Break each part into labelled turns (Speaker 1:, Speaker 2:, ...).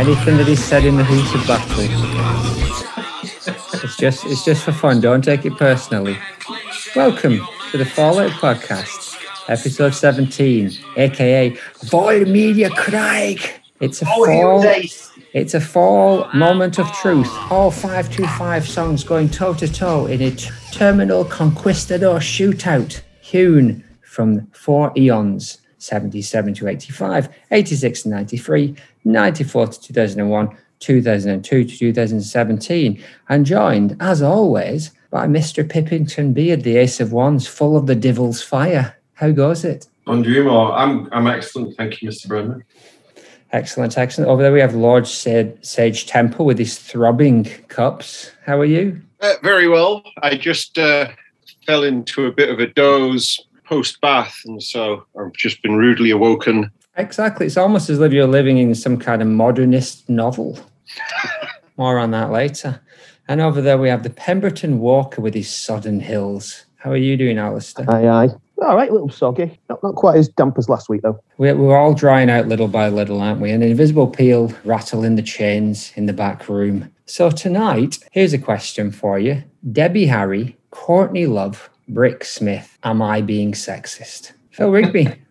Speaker 1: Anything that is said in the heat of battle. It's just it's just for fun. Don't take it personally. Welcome to the Fallout Podcast, episode 17, aka Void Media Craig. It's a
Speaker 2: Oh,
Speaker 1: fall. It's a fall moment of truth. All 525 songs going toe to toe in a terminal conquistador shootout, hewn from four eons 77 to 85, 86 to 93, 94 to 2001, 2002 to 2017, and joined, as always, by Mr. Pippington Beard, the Ace of Wands, full of the devil's fire. How goes it?
Speaker 2: On Dreamer, I'm I'm excellent. Thank you, Mr. Brennan.
Speaker 1: Excellent, excellent. Over there we have Lord Sage, Sage Temple with his throbbing cups. How are you?
Speaker 3: Uh, very well. I just uh, fell into a bit of a doze post bath, and so I've just been rudely awoken.
Speaker 1: Exactly. It's almost as if you're living in some kind of modernist novel. More on that later. And over there we have the Pemberton Walker with his sodden hills. How are you doing, Alistair?
Speaker 4: Aye, aye. All right, a little soggy. Not, not quite as damp as last week, though.
Speaker 1: We're, we're all drying out little by little, aren't we? An invisible peel rattling the chains in the back room. So tonight, here's a question for you. Debbie Harry, Courtney Love, Brix Smith. Am I being sexist? Phil Rigby.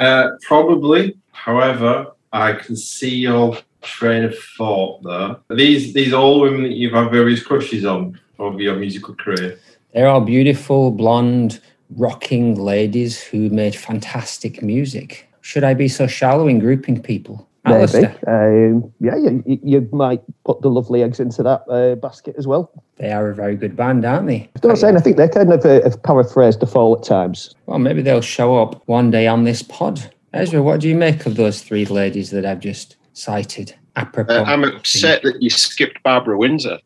Speaker 2: Uh, probably. However, I can see your train of thought there. These these are all women that you've had various crushes on over your musical career.
Speaker 1: They're all beautiful, blonde, rocking ladies who made fantastic music. Should I be so shallow in grouping people?
Speaker 4: Maybe. Um, yeah, you, you- you might put the lovely eggs into that uh, basket as well.
Speaker 1: they are a very good band, aren't they?
Speaker 4: I'm not saying, I think they're kind of uh, have paraphrased the fall at times.
Speaker 1: Well, maybe they'll show up one day on this pod. Ezra, what do you make of those three ladies that I've just cited? Apropos.
Speaker 3: Uh, I'm upset that you skipped Barbara Windsor.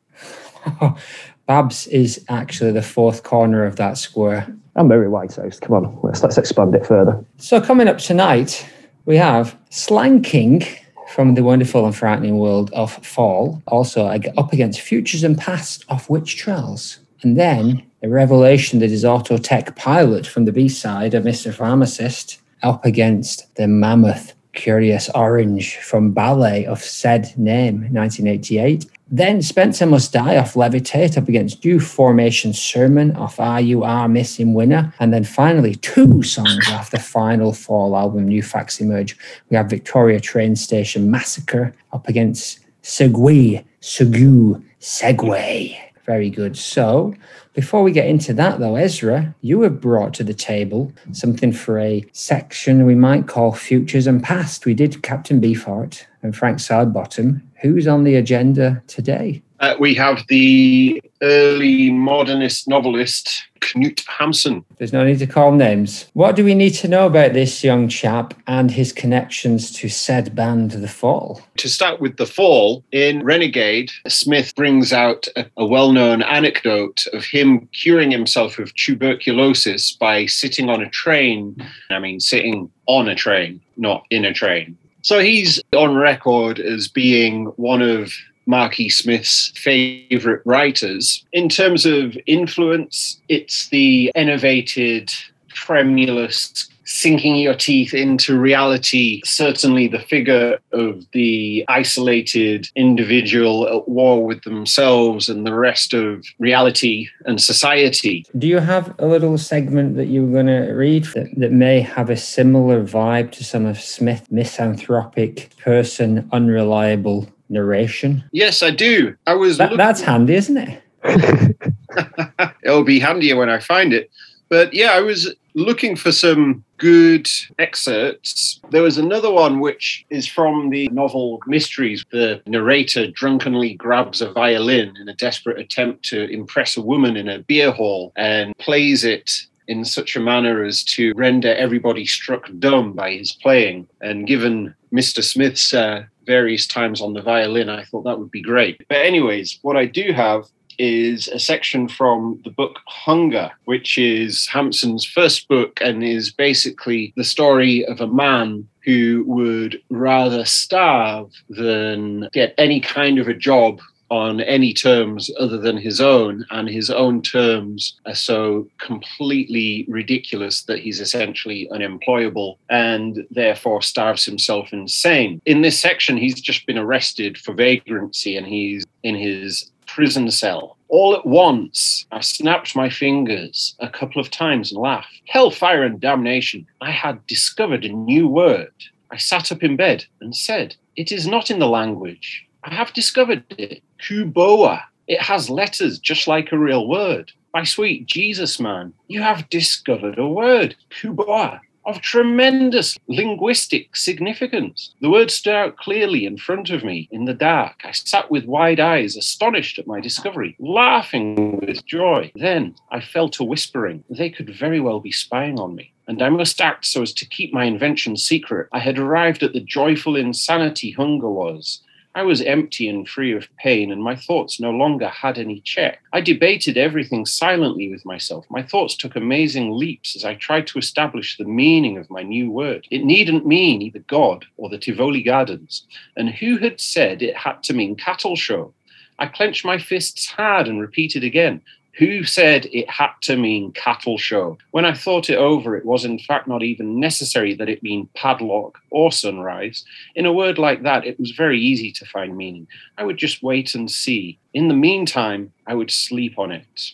Speaker 1: Babs is actually the fourth corner of that square.
Speaker 4: And Mary Whitehouse. Come on, let's let's expand it further.
Speaker 1: So coming up tonight, we have Slang King from the wonderful and frightening world of Fall. Also ag- up against Futures and Past of Witch Trials. And then a revelation that is Auto Tech Pilot from the B-side of Mr. Pharmacist up against the Mammoth Kurios Oranj from Ballet of said name, 1988. Then Spencer Must Die off Levitate up against New Formation Sermon off Are You Are Missing Winner. And then finally, two songs off the final fall album, New Facts Emerge. We have Victoria Train Station Massacre up against Segue, Segu, Segue. Very good. So, before we get into that, though, Ezra, you have brought to the table something for a section we might call Futures and Past. We did Captain Beefheart and Frank Sidebottom. Who's on the agenda today?
Speaker 3: Uh, we have the early modernist novelist Knut Hamsun.
Speaker 1: There's no need to call names. What do we need to know about this young chap and his connections to said band The Fall?
Speaker 3: To start with the fall, in Renegade, Smith brings out a, a well known anecdote of him curing himself of tuberculosis by sitting on a train. I mean, sitting on a train, not in a train. So he's on record as being one of Marky Smith's favorite writers. In terms of influence, it's the innovated, tremulous, sinking your teeth into reality. Certainly, the figure of the isolated individual at war with themselves and the rest of reality and society.
Speaker 1: Do you have a little segment that you were going to read that, that may have a similar vibe to some of Smith's misanthropic, person, unreliable narration?
Speaker 3: Yes, I do. I was.
Speaker 1: That,
Speaker 3: look-
Speaker 1: that's handy, isn't it?
Speaker 3: It'll be handier when I find it. But yeah, I was looking for some good excerpts. There was another one which is from the novel Mysteries. The narrator drunkenly grabs a violin in a desperate attempt to impress a woman in a beer hall and plays it in such a manner as to render everybody struck dumb by his playing. And given Mr. Smith's uh, various times on the violin, I thought that would be great. But, anyways, what I do have is a section from the book Hunger, which is Hamsun's first book and is basically the story of a man who would rather starve than get any kind of a job on any terms other than his own, and his own terms are so completely ridiculous that he's essentially unemployable and therefore starves himself insane. In this section, he's just been arrested for vagrancy and he's in his prison cell. All at once, I snapped my fingers a couple of times and laughed. Hellfire and damnation. I had discovered a new word. I sat up in bed and said, It is not in the language. I have discovered it. Kuboa. It has letters just like a real word. My sweet Jesus, man, you have discovered a word. Kuboa of tremendous linguistic significance. The word stood out clearly in front of me in the dark. I sat with wide eyes, astonished at my discovery, laughing with joy. Then I fell to whispering. They could very well be spying on me and I must act so as to keep my invention secret. I had arrived at the joyful insanity hunger was. I was empty and free of pain, and my thoughts no longer had any check. I debated everything silently with myself. My thoughts took amazing leaps as I tried to establish the meaning of my new word. It needn't mean either God or the Tivoli Gardens. And who had said it had to mean cattle show? I clenched my fists hard and repeated again, who said it had to mean cattle show? When I thought it over, it was in fact not even necessary that it mean padlock or sunrise. In a word like that, it was very easy to find meaning. I would just wait and see. In the meantime, I would sleep on it.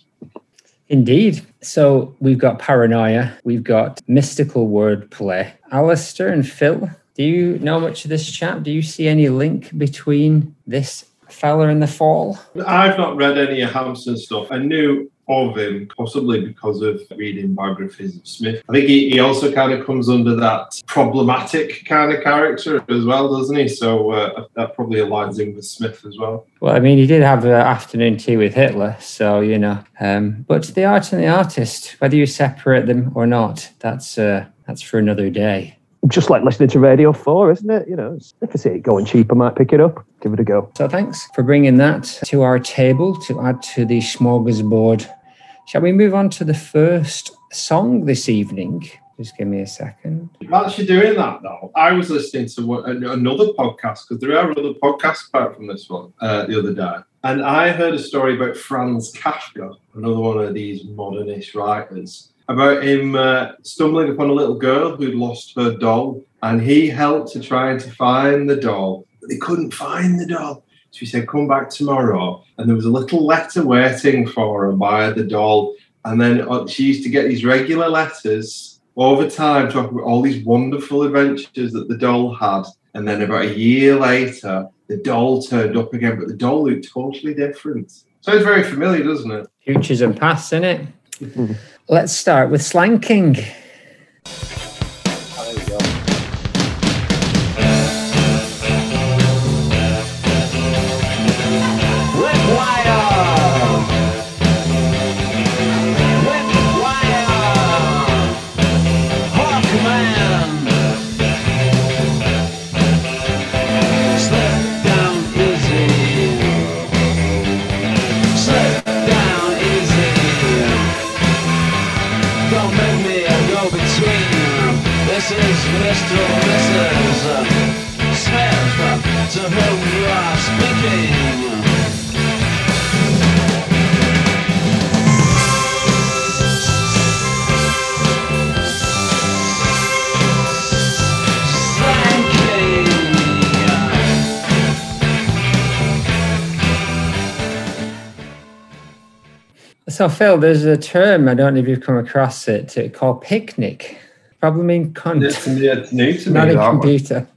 Speaker 1: Indeed. So we've got paranoia, we've got mystical wordplay. Alistair and Phil, do you know much of this chap? Do you see any link between this fella in the fall?
Speaker 2: I've not read any of Hamsun stuff. I knew of him possibly because of reading biographies of Smith. I think he, he also kind of comes under that problematic kind of character as well, doesn't he? So uh, that probably aligns in with Smith as well.
Speaker 1: Well, I mean, he did have an afternoon tea with Hitler, so you know. Um, but the art and the artist, whether you separate them or not, that's uh, that's for another day
Speaker 4: just like listening to Radio 4, isn't it? You know, if I see it going cheap, I might pick it up, give it a go.
Speaker 1: So thanks for bringing that to our table to add to the smorgasbord. Shall we move on to the first song this evening? Just give me a second.
Speaker 2: Whilst you're doing that, though, I was listening to another podcast because there are other podcasts apart from this one uh, the other day. And I heard a story about Franz Kafka, another one of these modernist writers about him uh, stumbling upon a little girl who'd lost her doll, and he helped to try to find the doll, but they couldn't find the doll. So he said, "Come back tomorrow." And there was a little letter waiting for her by the doll, and then uh, she used to get these regular letters over time talking about all these wonderful adventures that the doll had. And then about a year later, the doll turned up again, but the doll looked totally different. So it's very familiar, doesn't it?
Speaker 1: Futures and pasts, in it. Let's start with Slang King. So, Phil, there's a term, I don't know if you've come across it, called picnic. Probably mean cunt.
Speaker 2: It's, it's new to me.
Speaker 1: Not
Speaker 2: me.
Speaker 1: a computer.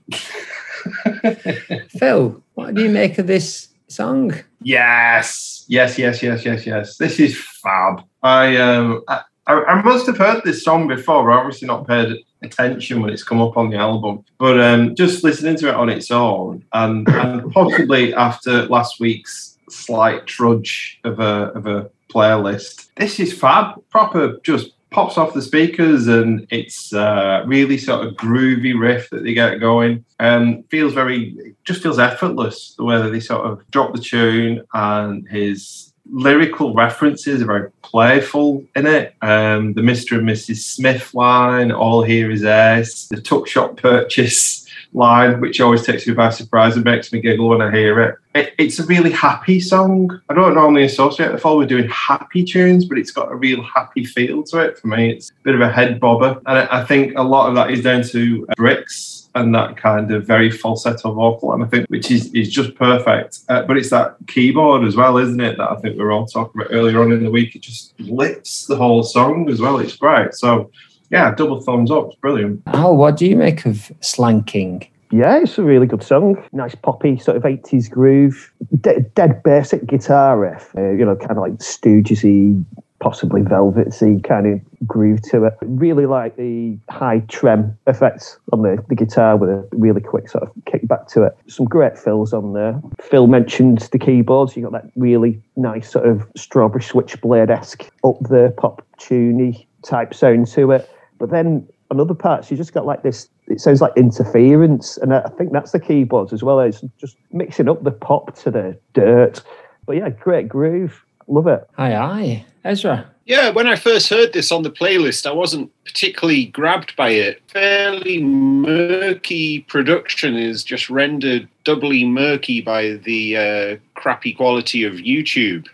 Speaker 1: Phil, what do you make of this song?
Speaker 2: Yes, yes, yes, yes, yes, yes. This is fab. I um, I, I must have heard this song before. I obviously not paid attention when it's come up on the album, but um, just listening to it on its own, and, and possibly after last week's slight trudge of a of a playlist. This is fab, proper, just pops off the speakers and it's uh, really sort of groovy riff that they get going. And feels very just feels effortless the way that they sort of drop the tune and his lyrical references are very playful in it. Um, the mr and mrs smith line all here is ace the tuck shop purchase line, which always takes me by surprise and makes me giggle when I hear it. it. It's a really happy song. I don't normally associate the fall with doing happy tunes, but it's got a real happy feel to it for me. It's a bit of a head bobber. And I think a lot of that is down to Brix and that kind of very falsetto vocal, and I think which is is just perfect. Uh, but it's that keyboard as well, isn't it? That I think we were all talking about earlier on in the week. It just lifts the whole song as well. It's great. So yeah, double thumbs up. It's brilliant.
Speaker 1: Al, what do you make of Slang King?
Speaker 4: Yeah, it's a really good song. Nice poppy sort of 80s groove. De- dead basic guitar riff. Uh, you know, kind of like Stoogesy, possibly velvety kind of groove to it. Really like the high trem effects on the, the guitar with a really quick sort of kick back to it. Some great fills on there. Phil mentioned the keyboards. You got that really nice sort of strawberry switchblade esque up there, pop tuney type sound to it. But then on other parts, you just got like this. It sounds like interference, and I think that's the keyboards as well as just mixing up the pop to the dirt. But yeah, great groove. Love it.
Speaker 1: Aye, aye. Ezra.
Speaker 3: Yeah, when I first heard this on the playlist, I wasn't particularly grabbed by it. Fairly murky production is just rendered doubly murky by the uh, crappy quality of YouTube.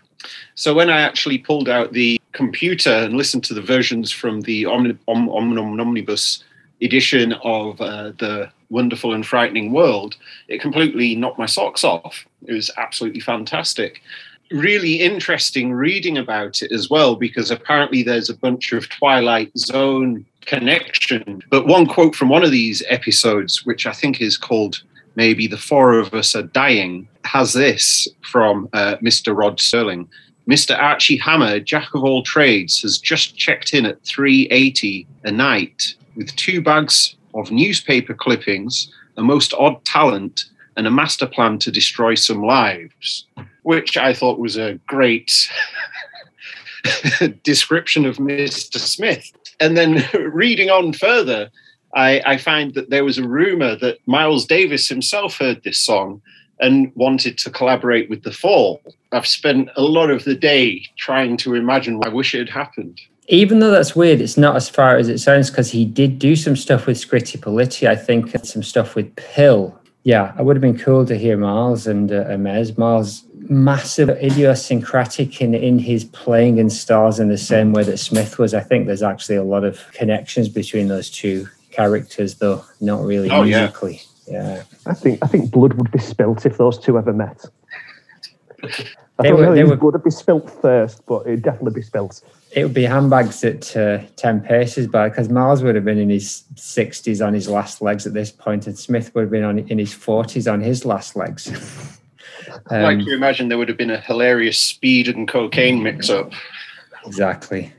Speaker 3: So when I actually pulled out the computer and listened to the versions from the Omni- Om- Om- Om- Omnibus edition of uh, the Wonderful and Frightening World, it completely knocked my socks off. It was absolutely fantastic really interesting reading about it as well, because apparently there's a bunch of Twilight Zone connection. But one quote from one of these episodes, which I think is called Maybe the Four of Us Are Dying, has this from uh, Mr. Rod Serling. Mr. Archie Hammer, jack of all trades, has just checked in at 380 a night with two bags of newspaper clippings, a most odd talent, and a master plan to destroy some lives which I thought was a great description of Mr. Smith. And then reading on further, I, I find that there was a rumor that Miles Davis himself heard this song and wanted to collaborate with The Fall. I've spent a lot of the day trying to imagine. Why I wish it had happened.
Speaker 1: Even though that's weird, it's not as far as it sounds because he did do some stuff with Scritti Politti, I think, and some stuff with Pill. Yeah, it would have been cool to hear Miles and uh, Mez. Miles massive idiosyncratic in, in his playing and stars in the same way that Smith was. I think there's actually a lot of connections between those two characters, though not really oh, musically. Yeah. Yeah.
Speaker 4: I think I think blood would be spilt if those two ever met. I
Speaker 1: they
Speaker 4: don't
Speaker 1: were,
Speaker 4: know
Speaker 1: they
Speaker 4: were, would be spilt first, but it'd definitely be spilt.
Speaker 1: It would be handbags at uh, 10 paces by because Miles would have been in his 60s on his last legs at this point, and Smith would have been on in his 40s on his last legs.
Speaker 3: Um, like you imagine there would have been a hilarious speed and cocaine mix up.
Speaker 1: Exactly.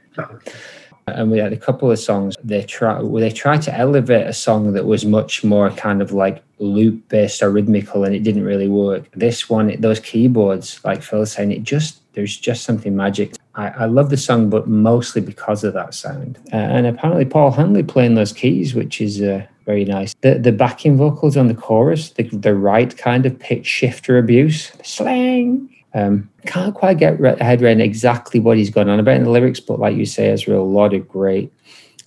Speaker 1: And we had a couple of songs. They try they tried to elevate a song that was much more kind of like loop based or rhythmical, and it didn't really work. This one, those keyboards, like Phil was saying, it just there's just something magic. I, I love the song, but mostly because of that sound. Uh, and apparently, Paul Hanley playing those keys, which is uh, very nice. The the backing vocals on the chorus, the, the right kind of pitch shifter abuse, slang. Um, can't quite get head around exactly what he's going on about in the lyrics, but like you say, there's a lot of great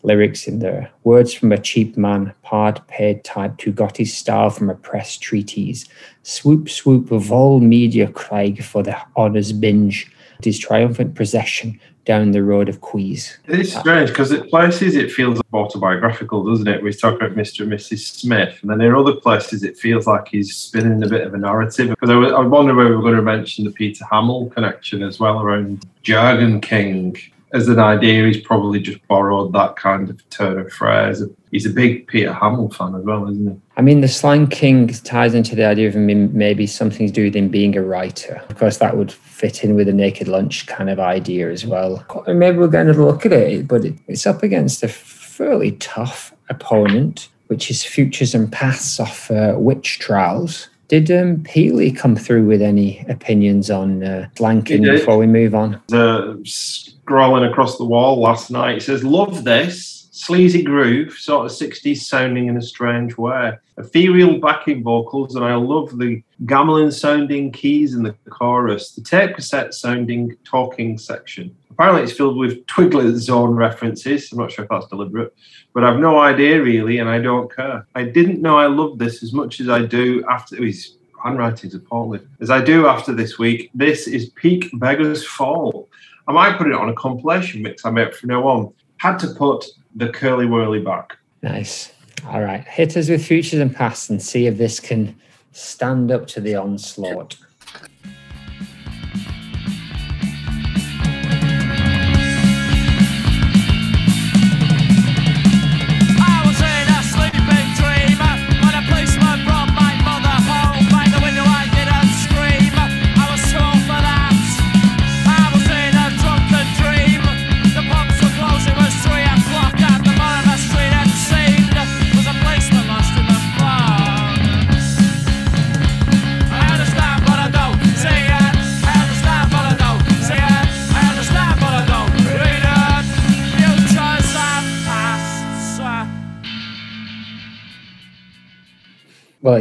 Speaker 1: lyrics in there. Words from a cheap man, part paid type who got his style from a press treatise. Swoop, swoop of all media Craig for the honours binge. His triumphant procession down the road of Quees.
Speaker 2: It's strange because at places it feels autobiographical, doesn't it? We talk about Mr. and Mrs. Smith, and then in other places it feels like he's spinning a bit of a narrative. Because I, I wonder whether we're going to mention the Peter Hammill connection as well around Jargon King as an idea, he's probably just borrowed that kind of turn of phrase. He's a big Peter Hammill fan as well, isn't he?
Speaker 1: I mean, the Slang King ties into the idea of him maybe something to do with him being a writer. Of course, that would fit in with the Naked Lunch kind of idea as well. Maybe we'll get another look at it, but it's up against a fairly tough opponent, which is Futures and Pasts off uh, Witch Trials. Did um, Peely come through with any opinions on uh, before we move on?
Speaker 2: The scrolling across the wall last night. It says, Love this sleazy groove, sort of 60s sounding in a strange way. Ethereal backing vocals, and I love the gamelan sounding keys in the chorus, the tape cassette sounding talking section. Apparently, it's filled with Twiglet Zone references. I'm not sure if that's deliberate, but I've no idea really, and I don't care. I didn't know I loved this as much as I do after. Oh, his handwriting's appalling. As I do after this week. This is Peak Beggars Fall. I might put it on a compilation mix I make from now on. Had to put the curly whirly back.
Speaker 1: Nice. All right. Hit us with futures and past and see if this can stand up to the onslaught.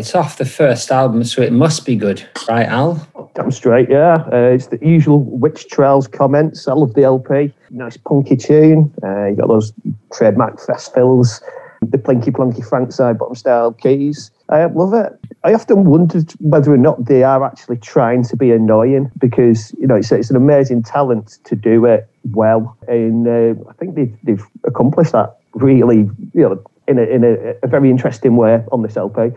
Speaker 1: It's off the first album, so it must be good, right, Al?
Speaker 4: Damn straight, yeah. Uh, it's the usual Witch Trials comments. I love the LP. Nice punky tune. Uh, you got those trademark fast fills, the plinky plonky Frank Sidebottom style keys. I love it. I often wondered whether or not they are actually trying to be annoying because you know it's, it's an amazing talent to do it well, and uh, I think they've, they've accomplished that really, you know, in a, in a, a very interesting way on this LP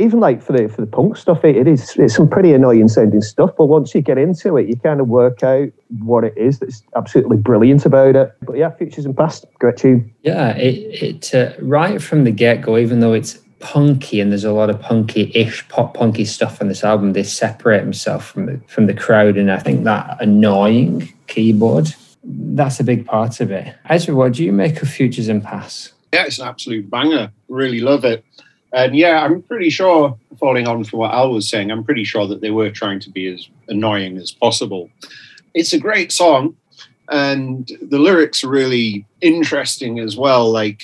Speaker 4: even like for the for the punk stuff, it, it is it's some pretty annoying sounding stuff. But once you get into it, you kind of work out what it is that's absolutely brilliant about it. But yeah, futures and past, great tune.
Speaker 1: Yeah, it, it uh, right from the get go, even though it's punky and there's a lot of punky-ish pop punky stuff on this album, they separate themselves from the from the crowd, and I think that annoying keyboard that's a big part of it. Ezra, what do you make of Futures and Past?
Speaker 3: Yeah, it's an absolute banger. Really love it. And yeah, I'm pretty sure, following on from what Al was saying, I'm pretty sure that they were trying to be as annoying as possible. It's a great song, and the lyrics are really interesting as well. Like,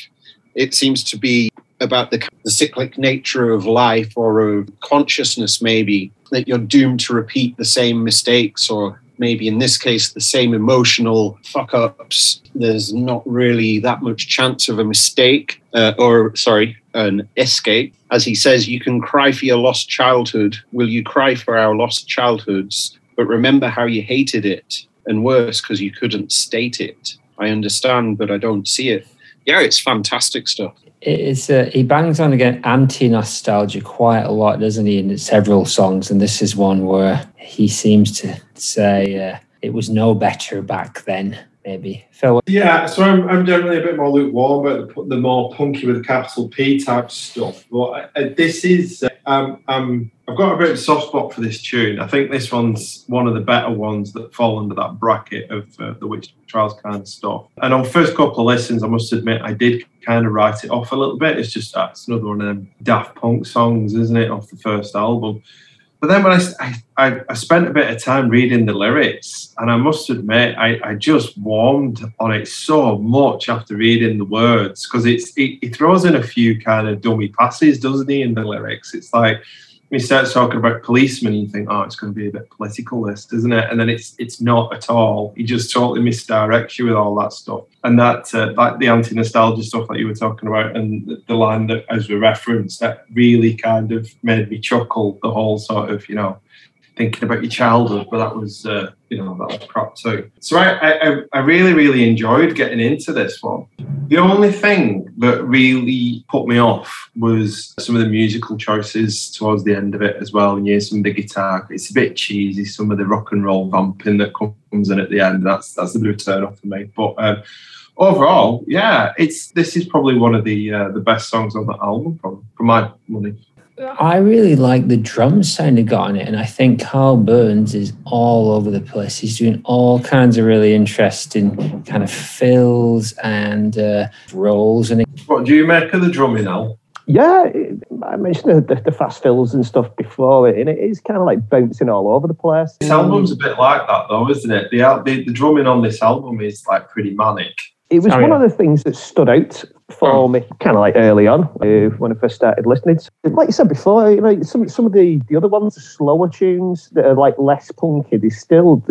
Speaker 3: it seems to be about the, the cyclic nature of life or of consciousness, maybe, that you're doomed to repeat the same mistakes or maybe in this case the same emotional fuck ups there's not really that much chance of a mistake uh, or sorry an escape. As he says you can cry for your lost childhood. Will you cry for our lost childhoods? But remember how you hated it and worse because you couldn't state it. I understand but i don't see it. Yeah it's fantastic stuff.
Speaker 1: It's uh, he bangs on again anti-nostalgia quite a lot doesn't he in several songs and this is one where he seems to say uh, it was no better back then maybe phil
Speaker 2: Yeah, so I'm, I'm generally a bit more lukewarm about the, the more punky with capital P type stuff. But uh, this is, uh, um, um, I've got a bit of a soft spot for this tune. I think this one's one of the better ones that fall under that bracket of uh, the Witch Trials kind of stuff. And on first couple of listens, I must admit, I did kind of write it off a little bit. It's just that's another one of them Daft Punk songs, isn't it, off the first album. But then when I, I, I spent a bit of time reading the lyrics, and I must admit, I, I just warmed on it so much after reading the words because it's it, he throws in a few kind of dummy passes, doesn't he, in the lyrics? It's like when he starts talking about policemen, you think, oh, it's going to be a bit political, this, isn't it? And then it's it's not at all. He just totally misdirects you with all that stuff. And that, uh, like the anti-nostalgia stuff that you were talking about, and the, the line that, as we referenced, that really kind of made me chuckle. The whole sort of, you know, thinking about your childhood, but that was, uh, you know, that was crap too. So I, I, I really, really enjoyed getting into this one. The only thing that really put me off was some of the musical choices towards the end of it as well. And yeah, some of the guitar, it's a bit cheesy. Some of the rock and roll vamping that comes in at the end, that's that's a bit of a turn off for me. But um, overall, yeah, it's this is probably one of the uh, the best songs on the album, from for my money.
Speaker 1: I really like the drum sound he got on it, and I think Karl Burns is all over the place. He's doing all kinds of really interesting kind of fills and uh, rolls, and
Speaker 2: What do you make of the drumming, Al?
Speaker 4: Yeah, I mentioned the, the, the fast fills and stuff before it, and it is kind of like bouncing all over the place.
Speaker 2: This album's a bit like that, though, isn't it? The, the the drumming on this album is like pretty manic.
Speaker 4: It was
Speaker 1: Oh,
Speaker 4: one
Speaker 1: yeah.
Speaker 4: of the things that stood out for me, kind of like early on uh, when I first started listening. Like you said before, you know, some some of the, the other ones, the slower tunes that are like less punky, they still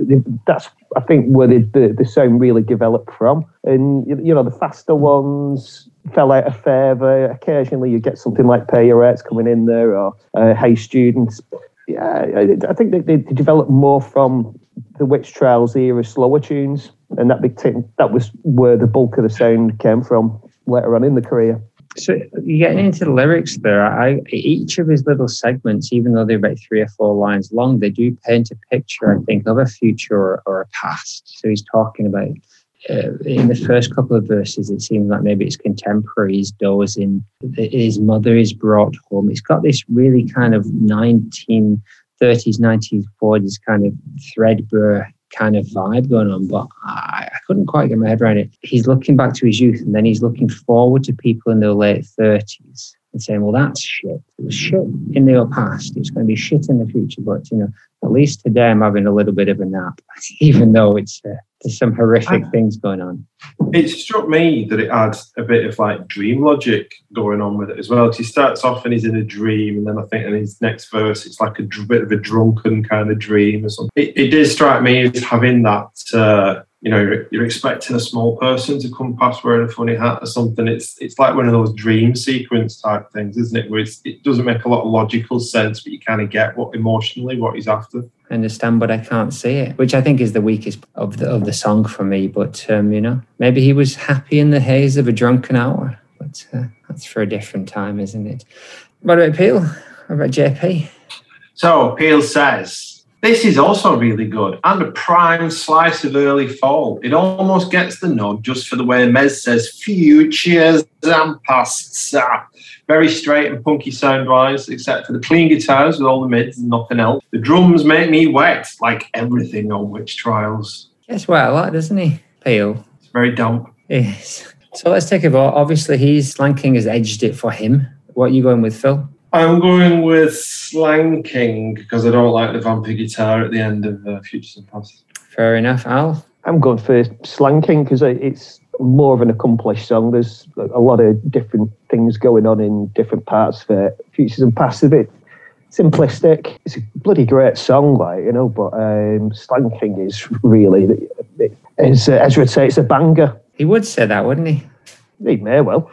Speaker 4: that's I think where the, the, the sound really developed from. And you know, the faster ones fell out of favour. Occasionally, you get something like Pay Your Rates coming in there, or uh, Hey Students. Yeah, I, I think they, they developed more from the Witch Trials era slower tunes, and that big t- that was where the bulk of the sound came from later on in the career.
Speaker 1: So you're getting into the lyrics there. I each of his little segments, even though they're about three or four lines long, they do paint a picture, I think, of a future or, or a past. So he's talking about uh, in the first couple of verses, it seems like maybe it's contemporary. He's dozing. His mother is brought home. It's got this really kind of 1930s, 1940s kind of threadbare kind of vibe going on, but I, I, couldn't quite get my head around it. He's looking back to his youth and then he's looking forward to people in their late 30s and saying, well, that's shit. It was shit in the past. It's going to be shit in the future. But, you know, at least today I'm having a little bit of a nap, even though it's uh, there's some horrific I, things going on.
Speaker 2: It struck me that it adds a bit of like dream logic going on with it as well. He starts off and he's in a dream, and then I think in his next verse it's like a bit of a drunken kind of dream or something. It, it did strike me as having that. Uh, you know, you're expecting a small person to come past wearing a funny hat or something. It's it's like one of those dream sequence type things, isn't it? Where it doesn't make a lot of logical sense, but you kind of get what emotionally what he's after.
Speaker 1: Understand, but I can't see it, which I think is the weakest of the of the song for me. But um, you know, maybe he was happy in the haze of a drunken hour. But uh, that's for a different time, isn't it? What about Peel? What about JP?
Speaker 2: So Peel says this is also really good and a prime slice of early fall. It almost gets the nod just for the way Mez says futures and pasts. Very straight and punky sound wise, except for the clean guitars with all the mids and nothing else. The drums make me wet, like everything on Witch Trials.
Speaker 1: Guess what? A lot, doesn't he? Peel.
Speaker 2: It's very damp.
Speaker 1: Yes. So let's take a vote. Obviously, he's Slang King has edged it for him. What are you going with, Phil?
Speaker 2: I'm going with Slang King because I don't like the vampy guitar at the end of uh, Futures and Past.
Speaker 1: Fair enough, Al.
Speaker 4: I'm going for Slang King because it's more of an accomplished song. There's a lot of different things going on in different parts for Futures and Past. A bit simplistic. It's a bloody great song, like you know. But um, Slang King is really, as uh, Ezra would say, it's a banger.
Speaker 1: He would say that, wouldn't he?
Speaker 4: He may well.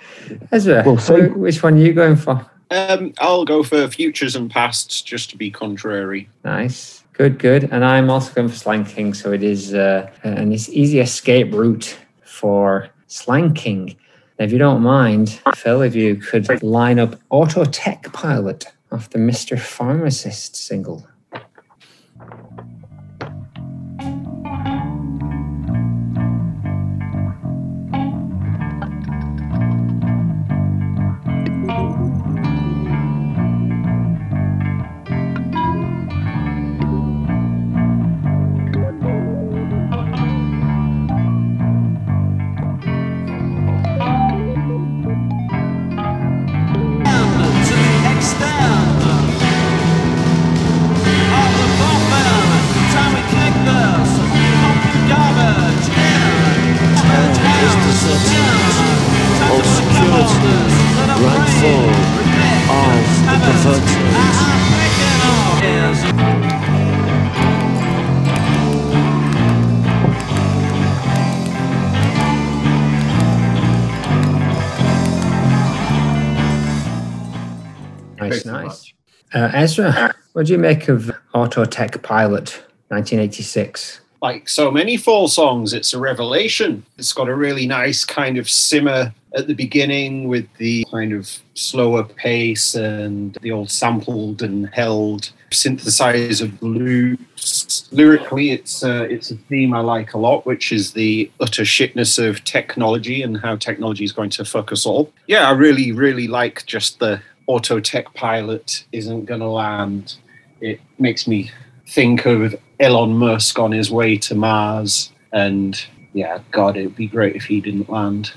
Speaker 1: Ezra, we'll see. Which one are you going for?
Speaker 3: Um, I'll go for futures and pasts just to be contrary.
Speaker 1: Nice. Good, good. And I'm also going for Slang King, so it is uh, an easy escape route for Slang King. Now, if you don't mind, Phil, if you could line up Auto Tech Pilot off the Mr. Pharmacist single. Uh, Ezra, what do you make of Autotech Pilot 1986?
Speaker 3: Like so many fall songs, it's a revelation. It's got a really nice kind of simmer at the beginning with the kind of slower pace and the old sampled and held synthesizer loops. Lyrically, it's a, it's a theme I like a lot, which is the utter shitness of technology and how technology is going to fuck us all. Yeah, I really, really like just the auto tech pilot isn't going to land. It makes me think of Elon Musk on his way to Mars, and yeah, God, it'd be great if he didn't land.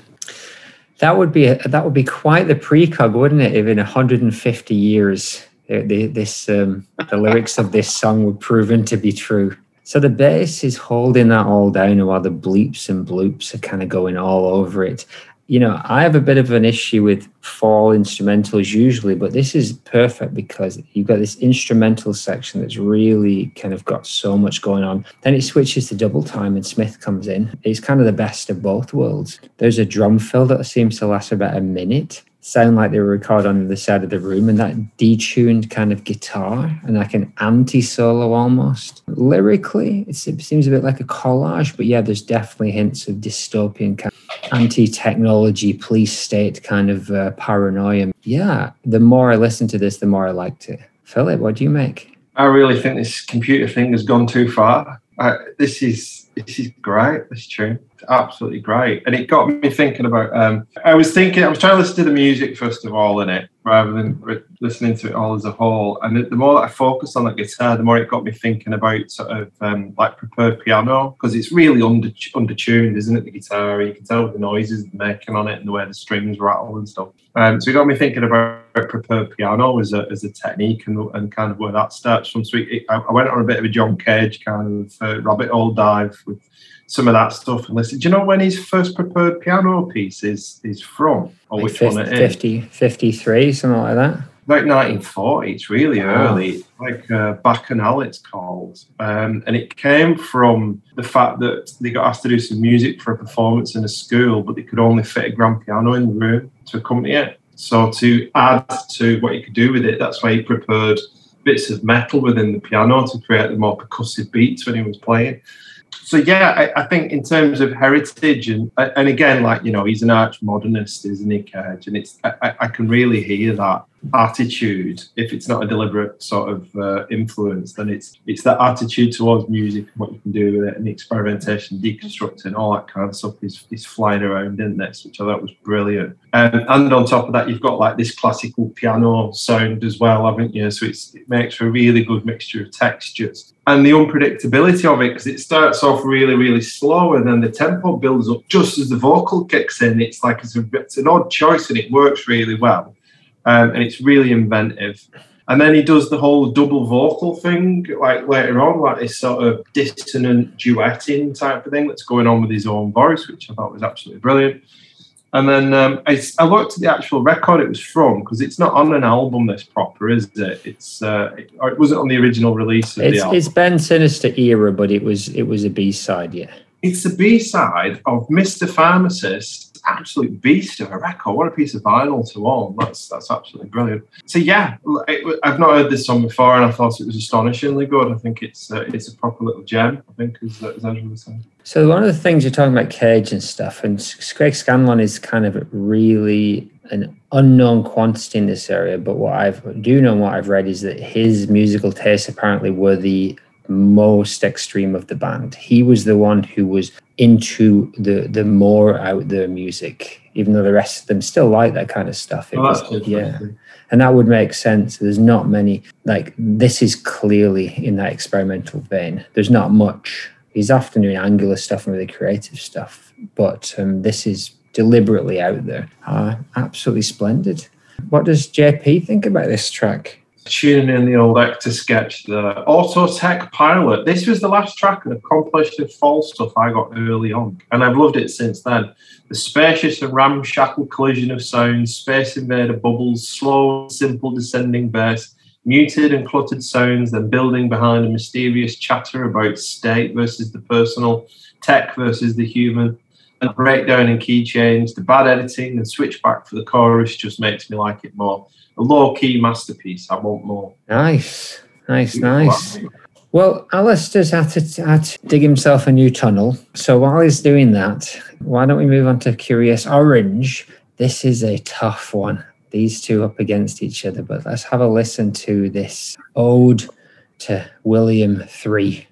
Speaker 1: That would be that would be quite the precog, wouldn't it? If in 150 years, this um, the lyrics of this song were proven to be true. So the bass is holding that all down while the bleeps and bloops are kind of going all over it. You know, I have a bit of an issue with fall instrumentals usually, but this is perfect because you've got this instrumental section that's really kind of got so much going on. Then it switches to double time and Smith comes in. It's kind of the best of both worlds. There's a drum fill that seems to last about a minute. Sound like they were recorded on the side of the room, and that detuned kind of guitar and like an anti solo almost. Lyrically, it seems a bit like a collage, but yeah, there's definitely hints of dystopian kind of anti-technology police state kind of uh, paranoia. Yeah, the more I listened to this, the more I liked it. Philip, what do you make?
Speaker 2: I really think this computer thing has gone too far. I, this is this is great. Tune, it's absolutely great, and it got me thinking about. Um, I was thinking, I was trying to listen to the music first of all in it, rather than re- listening to it all as a whole. And the, the more that I focused on that guitar, the more it got me thinking about sort of um, like prepared piano because it's really under under tuned, isn't it? The guitar, you can tell the noises making on it and the way the strings rattle and stuff. Um, so it got me thinking about prepared piano as a, as a technique and, and kind of where that starts from. So it, I, I went on a bit of a John Cage kind of uh, rabbit hole dive with some of that stuff and listen. Do you know when his first prepared piano piece is is from, or
Speaker 1: Like
Speaker 2: which
Speaker 1: fif-
Speaker 2: one it is?
Speaker 1: 50, 53, something like that.
Speaker 2: Like 1940, it's really
Speaker 1: Wow.
Speaker 2: early, like uh, Bacchanal, it's called. Um, and it came from the fact that they got asked to do some music for a performance in a school, but they could only fit a grand piano in the room to accompany it. So, to add to what you could do with it, that's why he prepared bits of metal within the piano to create the more percussive beats when he was playing. So yeah, I, I think in terms of heritage and and again, like you know, he's an arch modernist, isn't he, Cage? And it's I, I- I can really hear that attitude. If it's not a deliberate sort of uh, influence, then it's it's that attitude towards music and what you can do with it, and the experimentation, deconstructing, all that kind of stuff is is flying around in this, which I thought was brilliant. Um, and on top of that, you've got like this classical piano sound as well, haven't you? So it's, it makes for a really good mixture of textures and the unpredictability of it because it starts off really, really slow and then the tempo builds up just as the vocal kicks in. It's like it's, a, it's an odd choice and it works really well. Um, and it's really inventive. And then he does the whole double vocal thing, like later on, like this sort of dissonant duetting type of thing that's going on with his own voice, which I thought was absolutely brilliant. And then um, I, I looked at the actual record it was from because it's not on an album this proper, is it? It's uh, it, or it wasn't on the original release of
Speaker 1: It's,
Speaker 2: the album.
Speaker 1: it's Bend Sinister era, but it was it was a B side, yeah.
Speaker 2: It's the B side of Mr. Pharmacist. Absolute beast of a record. What a piece of vinyl to own. That's that's absolutely brilliant. So yeah, it- I've not heard this song before, and I thought it was astonishingly good. I think it's uh, it's a proper little gem. I think as as Ezra was saying.
Speaker 1: So one of the things you're talking about Cage and stuff, and Craig Scanlan is kind of really an unknown quantity in this area. But what I've do know and what I've read is that his musical tastes apparently were the most extreme of the band. He was the one who was into the the more out there music, even though the rest of them still like that kind of stuff. It
Speaker 2: Well,
Speaker 1: was, yeah. and that would make sense. There's not many like this is clearly in that experimental vein. There's not much. He's often doing angular stuff and really creative stuff but um, this is deliberately out there. Uh, absolutely splendid. What does jp think about this track
Speaker 2: tuning in the old Ector sketch, the Autotech Pilot. This was the last track of fall stuff I got early on, and I've loved it since then. The spacious and ramshackle collision of sounds, Space Invader bubbles, slow, simple descending bass, muted and cluttered sounds, then building behind a mysterious chatter about state versus the personal, tech versus the human. And breakdown in key change, the bad editing and switchback for the chorus just makes me like it more a low key masterpiece. I want more.
Speaker 1: nice nice nice Well, Alistair's had to, had to dig himself a new tunnel. So while he's doing that, why don't we move on to Kurios Oranj? This is a tough one. These two up against each other, but let's have a listen to this ode to William III.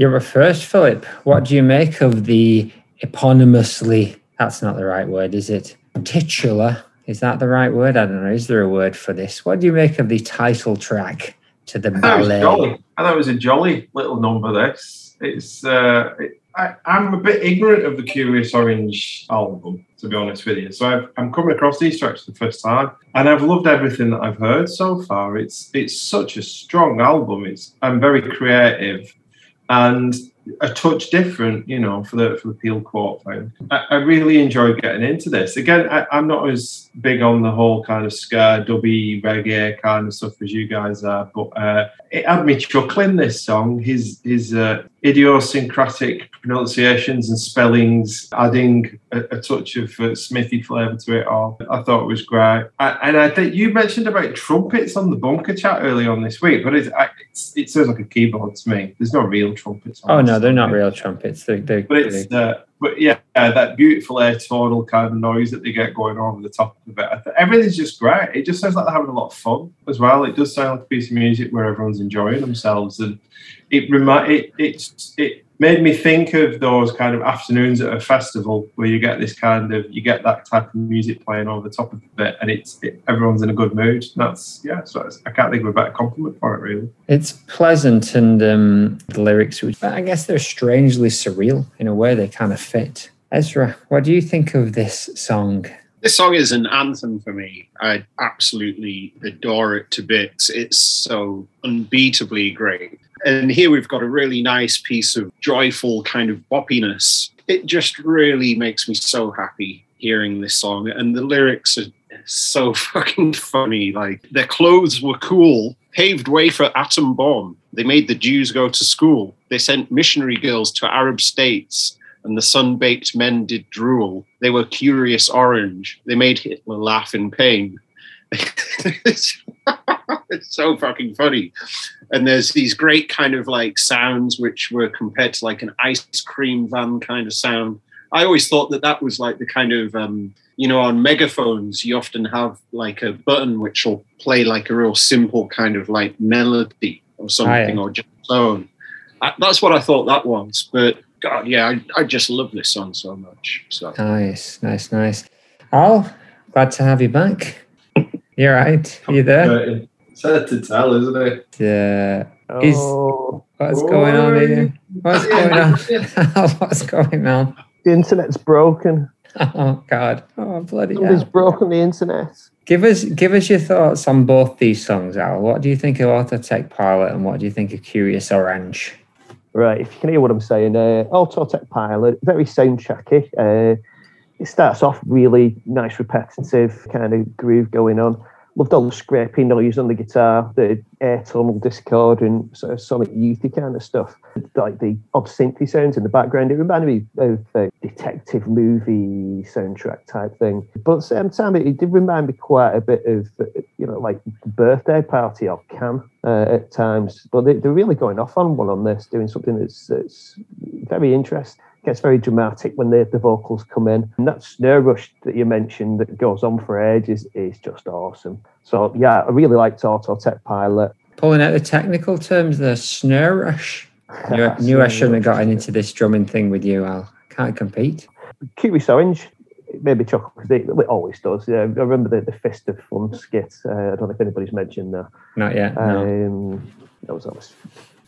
Speaker 1: You're a first, Philip. What do you make of the eponymously? That's not the right word, is it? Titular. Is that the right word? I don't know. Is there a word for this? What do you make of the title track to the
Speaker 2: I thought it was
Speaker 1: ballet?
Speaker 2: I thought it was a jolly little number. This. It's. Uh, it, I, I'm a bit ignorant of the Kurios Oranj album, to be honest with you. So I've, I'm coming across these tracks for the first time, and I've loved everything that I've heard so far. It's it's such a strong album. It's I'm very creative, and a touch different, you know, for the for the Peel Court thing. I, I really enjoyed getting into this. Again, I, I'm not as big on the whole kind of ska, dubby, reggae kind of stuff as you guys are, but uh, it had me chuckling. This song, his his uh, idiosyncratic pronunciations and spellings, adding a, a touch of uh, Smithy flavour to it all. I thought it was great. I, and I think you mentioned about trumpets on the bunker chat early on this week, but it's, I, it's, it sounds like a keyboard to me. There's no real trumpets. On
Speaker 1: Oh
Speaker 2: this
Speaker 1: no, they're not real trumpets. They're, they're,
Speaker 2: But it's uh, but yeah, that beautiful atonal kind of noise that they get going on over the top of it. I th- everything's just great. It just sounds like they're having a lot of fun as well. It does sound like a piece of music where everyone's enjoying themselves, and it remind it it's it made me think of those kind of afternoons at a festival where you get this kind of you get that type of music playing over the top of it, and it's it, everyone's in a good mood. That's yeah. So it's, I can't think of a better compliment for it, really.
Speaker 1: It's pleasant, and um, the lyrics, which I guess they're strangely surreal in a way. They kind of fit. Ezra, what do you think of this song?
Speaker 3: This song is an anthem for me. I absolutely adore it to bits. It's so unbeatably great. And here we've got a really nice piece of joyful kind of boppiness. It just really makes me so happy hearing this song. And the lyrics are so fucking funny. Like, their clothes were cool, paved way for atom bomb. They made the Jews go to school. They sent missionary girls to Arab states and the sun-baked men did drool. They were curious orange. They made Hitler laugh in pain. it's, it's so fucking funny. And there's these great kind of like sounds which were compared to like an ice cream van kind of sound. I always thought that that was like the kind of um, you know on megaphones you often have like a button which will play like a real simple kind of like melody or something or just tone. I, that's what I thought that was. But God, yeah, I, I just love this song so much. So
Speaker 1: Nice, nice, nice. Al, glad to have you back. You're right. You there?
Speaker 2: It's hard to tell, isn't it?
Speaker 1: Yeah. Is-
Speaker 4: Oh,
Speaker 1: What's going on here? What's going on? What's going on?
Speaker 4: the internet's broken.
Speaker 1: Oh God! Oh bloody
Speaker 4: Somebody's
Speaker 1: hell!
Speaker 4: broken the internet.
Speaker 1: Give us give us your thoughts on both these songs, Al. What do you think of Auto Tech Pilot, and what do you think of Kurios Oranj?
Speaker 4: Right, if you can hear what I'm saying, uh, Auto Tech Pilot, very soundtracky. Uh, it starts off really nice, repetitive kind of groove going on. Loved all the scraping noise on the guitar, the air tunnel discord and sort of Sonic Youthy kind of stuff. Like the odd synthy sounds in the background. It reminded me of a detective movie soundtrack type thing. But at the same time, it, did remind me quite a bit of, uh, you know, like birthday party or Can uh, at times. But they, they're really going off on one on this, doing something that's, that's very interesting gets very dramatic when the, the vocals come in. And that snare rush that you mentioned that goes on for ages is just awesome. So yeah, I really liked Auto Tech Pilot.
Speaker 1: Pulling out the technical terms, the snare rush. Knew, I- knew I shouldn't have gotten into this drumming thing with you, Al. Can't compete.
Speaker 4: Kurios Oranj, maybe made chuckle because it, it always does. Yeah, I remember the, the Fist of Fun skit. Uh, I don't know if anybody's mentioned that.
Speaker 1: Not yet. No.
Speaker 4: Um, that was always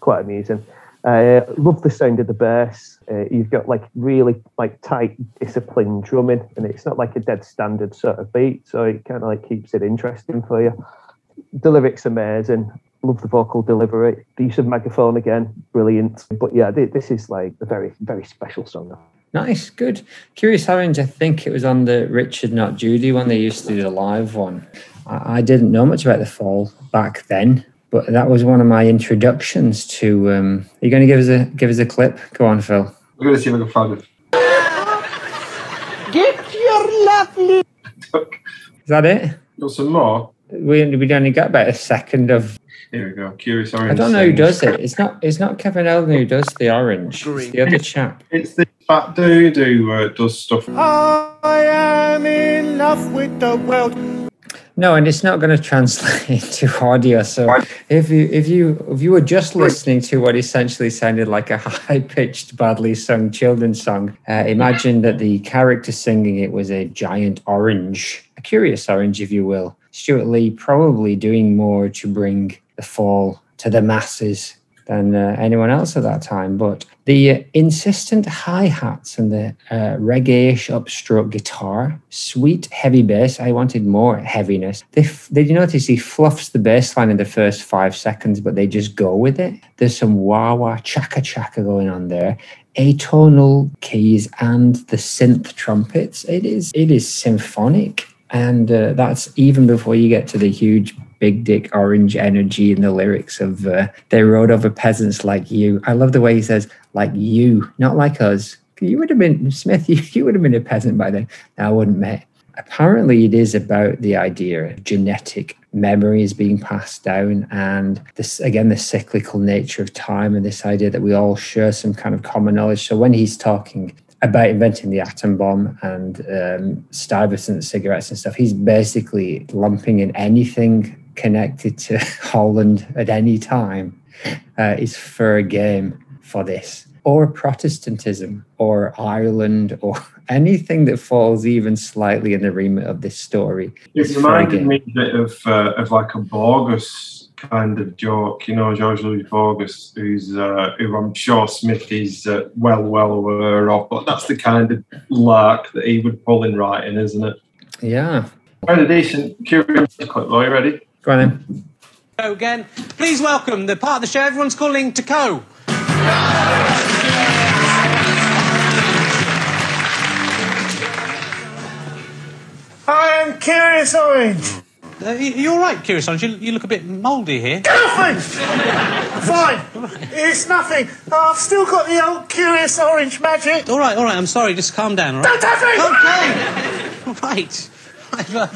Speaker 4: quite amusing. Uh, love the sound of the bass. Uh, you've got like really like tight, disciplined drumming, and it's not like a dead standard sort of beat, so it kind of like keeps it interesting for you. The lyrics amazing. Love the vocal delivery. The use of megaphone again, brilliant. But yeah, thi- this is like a very very special song.
Speaker 1: Nice, good. Curious Orange, I think it was on the Richard Not Judy one. They used to do the live one. I, I didn't know much about the fall back then, but that was one of my introductions to. Um, are you going to give us a give us a clip? Go on, Phil.
Speaker 2: We're going to see if I can find it.
Speaker 5: Get your lovely
Speaker 1: Is that it?
Speaker 2: Got some more.
Speaker 1: We we only got about a second of.
Speaker 2: Here we go. Curious Orange.
Speaker 1: I don't know who does it. It's not. It's not Kevin Eldon who does the orange. It's the other chap.
Speaker 2: It's the fat dude who uh, does stuff.
Speaker 5: I am in love with the world.
Speaker 1: No, and it's not going to translate to audio. So if you if you if you were just listening to what essentially sounded like a high pitched, badly sung children's song, uh, imagine that the character singing it was a giant orange, a curious orange, if you will. Stewart Lee probably doing more to bring the fall to the masses than uh, anyone else at that time. But the uh, insistent hi hats and the uh, reggae-ish upstroke guitar, sweet heavy bass. I wanted more heaviness. They f- did you notice he fluffs the bass line in the first five seconds, but they just go with it. There's some wah wah chaka chaka going on there. Atonal keys and the synth trumpets. It is it is symphonic. And uh, that's even before you get to the huge big dick orange energy in the lyrics of uh, they rode over peasants like you. I love the way he says like you, not like us. You would have been Smith. You, you would have been a peasant by then. I wouldn't. Apparently, it is about the idea of genetic memories being passed down, and this again the cyclical nature of time, and this idea that we all share some kind of common knowledge. So when he's talking about inventing the atom bomb and um, Stuyvesant cigarettes and stuff, he's basically lumping in anything connected to Holland at any time uh, is fair game for this, or Protestantism, or Ireland, or anything that falls even slightly in the remit of this story.
Speaker 2: It reminded me a bit of uh, of like a Borges kind of joke, you know, Jorge Luis Borges, who's uh, who I'm sure Smith is uh, well well aware of, but that's the kind of lark that he would pull in writing, isn't it?
Speaker 1: Yeah.
Speaker 2: Quite a decent curious clip. Are you ready?
Speaker 1: Go on then.
Speaker 5: Go again. Please welcome the part of the show everyone's calling to co.
Speaker 6: I am Curious Orange.
Speaker 5: Uh, you're all right, Curious Orange? You, you look a bit mouldy here.
Speaker 6: Nothing! Fine. It's nothing. I've still got the old Curious Orange magic.
Speaker 5: All right, all right. I'm sorry. Just calm down. All right.
Speaker 6: Don't touch me!
Speaker 5: Okay. Right.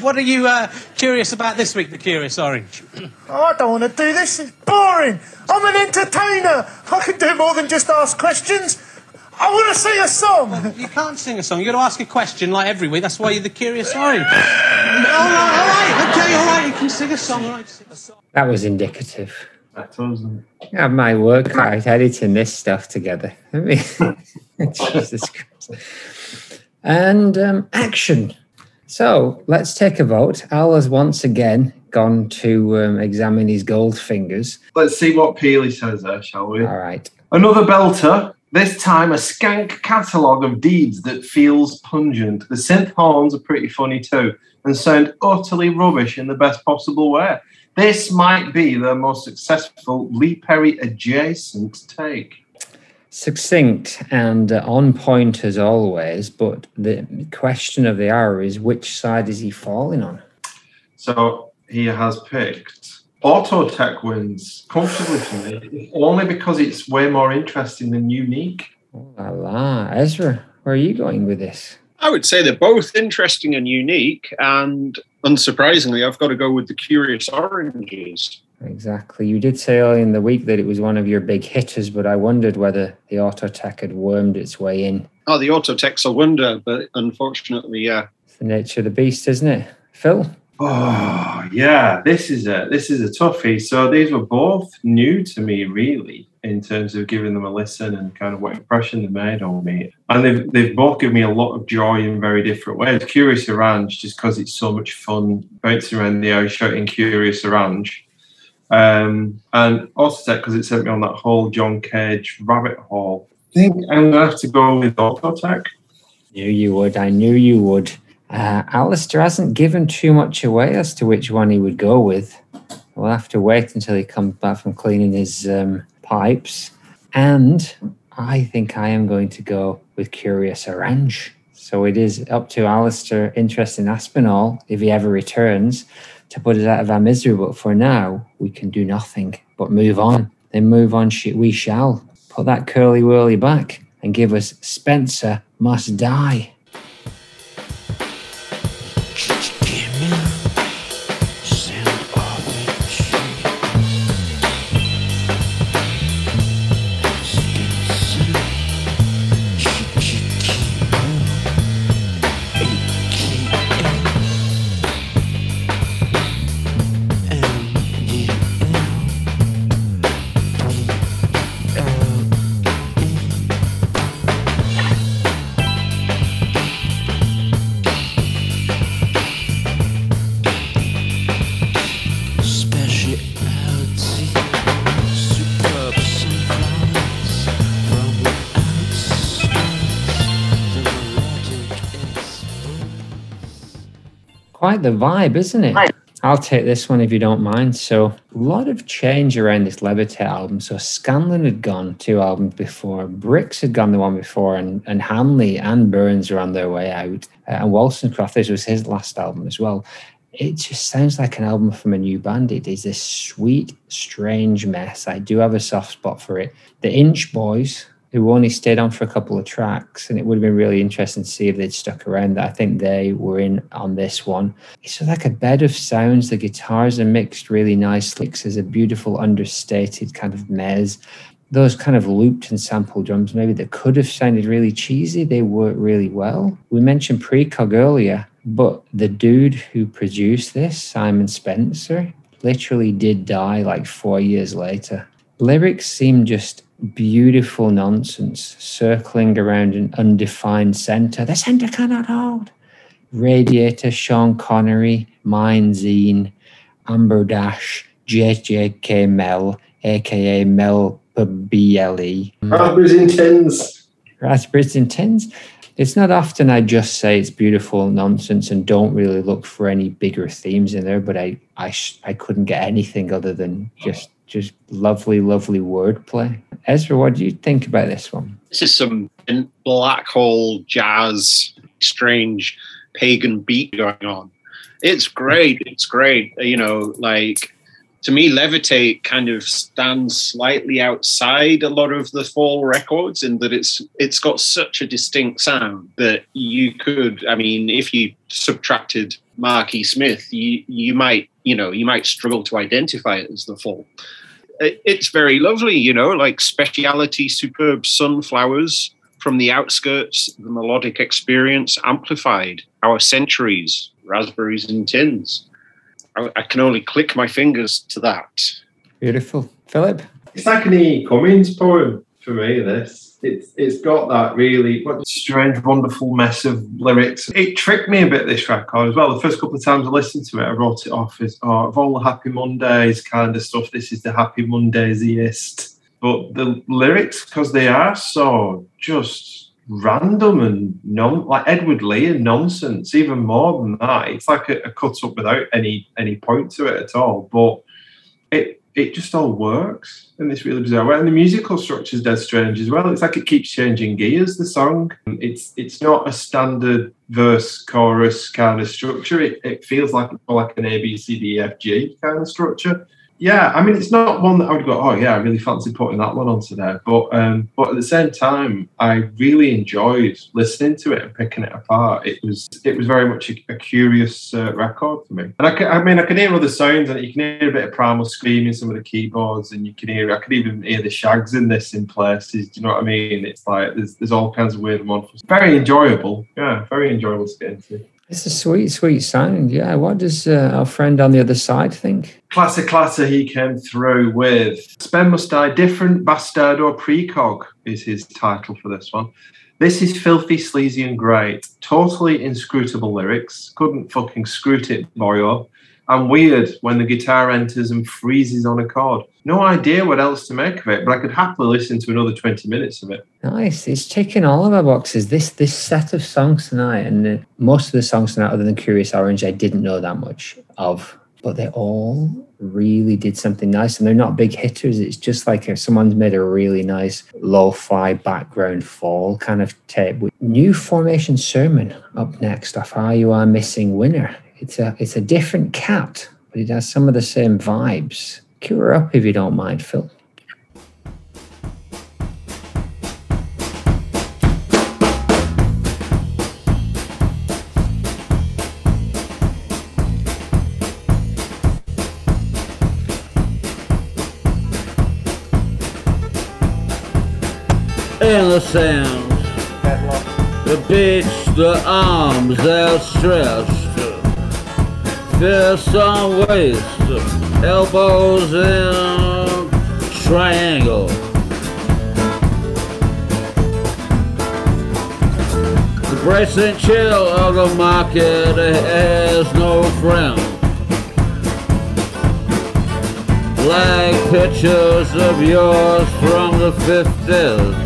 Speaker 5: What are you uh, curious about this week, the Curious Orange?
Speaker 6: Oh, I don't want to do this. It's boring. I'm an entertainer. I can do more than just ask questions. I want to sing a song.
Speaker 5: You can't sing a song. You've got to ask a question like every week. That's why you're the Curious Orange. All right, all right. Okay, all right. You can sing a song. All right. Sing a song.
Speaker 1: That was indicative.
Speaker 2: That wasn't.
Speaker 1: I have my work out editing this stuff together. I mean, Jesus Christ. And um, action. So let's take a vote. Al has once again gone to um, examine his gold fingers.
Speaker 2: Let's see what Peely says there, shall we?
Speaker 1: All right.
Speaker 2: Another belter. This time, a skank catalogue of deeds that feels pungent. The synth horns are pretty funny too, and sound utterly rubbish in the best possible way. This might be the most successful Lee Perry adjacent take.
Speaker 1: Succinct and uh, on point as always, but the question of the hour is which side is he falling on?
Speaker 2: So he has picked Auto Tech wins comfortably for me, only because it's way more interesting than unique.
Speaker 1: Oh la la. Ezra, where are you going with this?
Speaker 3: I would say they're both interesting and unique, and unsurprisingly, I've got to go with the Curious Oranges.
Speaker 1: Exactly. You did say earlier in the week that it was one of your big hitters, but I wondered whether the Autotech had wormed its way in.
Speaker 3: Oh, the Autotech's a wonder, but unfortunately, yeah.
Speaker 1: It's the nature of the beast, isn't it? Phil?
Speaker 2: Oh yeah, this is a this is a toughie. So these were both new to me, really, in terms of giving them a listen and kind of what impression they made on me. And they've they've both given me a lot of joy in very different ways. Kurios Oranj, just because it's so much fun bouncing around the house shouting Curious Orange. Um, and also because it sent me on that whole John Cage rabbit hole. I think I'm gonna have to go with Autotech.
Speaker 1: Knew you would. I knew you would. Uh, Alistair hasn't given too much away as to which one he would go with. We'll have to wait until he comes back from cleaning his um, pipes. And I think I am going to go with Kurios Oranj. So it is up to Alistair, interest in Aspinall, if he ever returns, to put us out of our misery. But for now, we can do nothing but move on. Then move on, we shall. Put that curly whirly back and give us Spencer Must Die. The vibe, isn't it? I'll take this one if you don't mind. So, a lot of change around this Levitate album. So, Scanlan had gone two albums before, Brix had gone the one before, and, and Hanley and Burns are on their way out. Uh, and Wolstencroft, this was his last album as well. It just sounds like an album from a new band. It is this sweet, strange mess. I do have a soft spot for it. The Inch Boys, who only stayed on for a couple of tracks, and it would have been really interesting to see if they'd stuck around. That I think they were in on this one. It's like a bed of sounds. The guitars are mixed really nicely. There's a beautiful, understated kind of mez. Those kind of looped and sampled drums, maybe that could have sounded really cheesy, they work really well. We mentioned precog earlier, but the dude who produced this, Simon Spencer, literally did die like four years later. Lyrics seem just beautiful nonsense circling around an undefined center. The center cannot hold. Radiator, Sean Connery, Mine Zine, Amber Dash, JJK Mel, aka Mel BLE,
Speaker 2: Raspberries in tins.
Speaker 1: Raspberries in Tins. It's not often I just say it's beautiful nonsense and don't really look for any bigger themes in there, but I I, I couldn't get anything other than just just lovely, lovely wordplay. Ezra, what do you think about this one?
Speaker 3: This is some black hole jazz, strange pagan beat going on. It's great. It's great. You know, like to me, Levitate kind of stands slightly outside a lot of the Fall records in that it's it's got such a distinct sound that you could, I mean, if you subtracted Marky Smith, you you might, you know, you might struggle to identify it as the Fall. It- It's very lovely, you know, like speciality, superb sunflowers from the outskirts, the melodic experience amplified, our centuries, raspberries and tins. I, I can only click my fingers to that.
Speaker 1: Beautiful. Philip?
Speaker 2: It's like an E. Cummings poem for me. This it's it's got that really strange, wonderful mess of lyrics. It tricked me a bit this record as well. The first couple of times I listened to it, I wrote it off as oh, of all the Happy Mondays kind of stuff. This is the Happy Mondaysiest. But the lyrics, because they are so just random and non like Edward Lear and nonsense, even more than that. It's like a, a cut up without any any point to it at all. But it it just all works in this really bizarre way. And the musical structure is dead strange as well. It's like it keeps changing gears, the song. It's it's not a standard verse chorus kind of structure. It, it feels like more like an A B C D E F G kind of structure. Yeah, I mean it's not one that I would go, oh yeah, I really fancy putting that one onto there. But um, but at the same time, I really enjoyed listening to it and picking it apart. It was it was very much a, a curious uh, record for me. And I, can, I mean I can hear other sounds and you can hear a bit of primal screaming some of the keyboards and you can hear I could even hear the shags in this in places. Do you know what I mean? It's like there's there's all kinds of weird and wonderful. Very enjoyable. Yeah, very enjoyable to get into.
Speaker 1: It's a sweet, sweet sound. Yeah. What does uh, our friend on the other side think?
Speaker 2: Clatter Clatter he came through with Spend Must Die, Different Bastard or Precog is his title for this one. This is filthy, sleazy, and great. Totally inscrutable lyrics. Couldn't fucking scrut it, boyo. And weird when the guitar enters and freezes on a chord. No idea what else to make of it, but I could happily listen to another 20 minutes of it.
Speaker 1: Nice. It's ticking all of our boxes. This this set of songs tonight, and uh, most of the songs tonight, other than Kurios Oranj, I didn't know that much of, but they all really did something nice, and they're not big hitters. It's just like if someone's made a really nice lo-fi background fall kind of tape. New formation sermon up next off You Are Missing Winner. It's a it's a different cat, but it has some of the same vibes. Cue her up if you don't mind, Phil.
Speaker 7: in the sand. The beach, the arms outstretched. Fists on waist, elbows in triangle. The bracing chill of the market has no friend. Like pictures of yours from the 50s.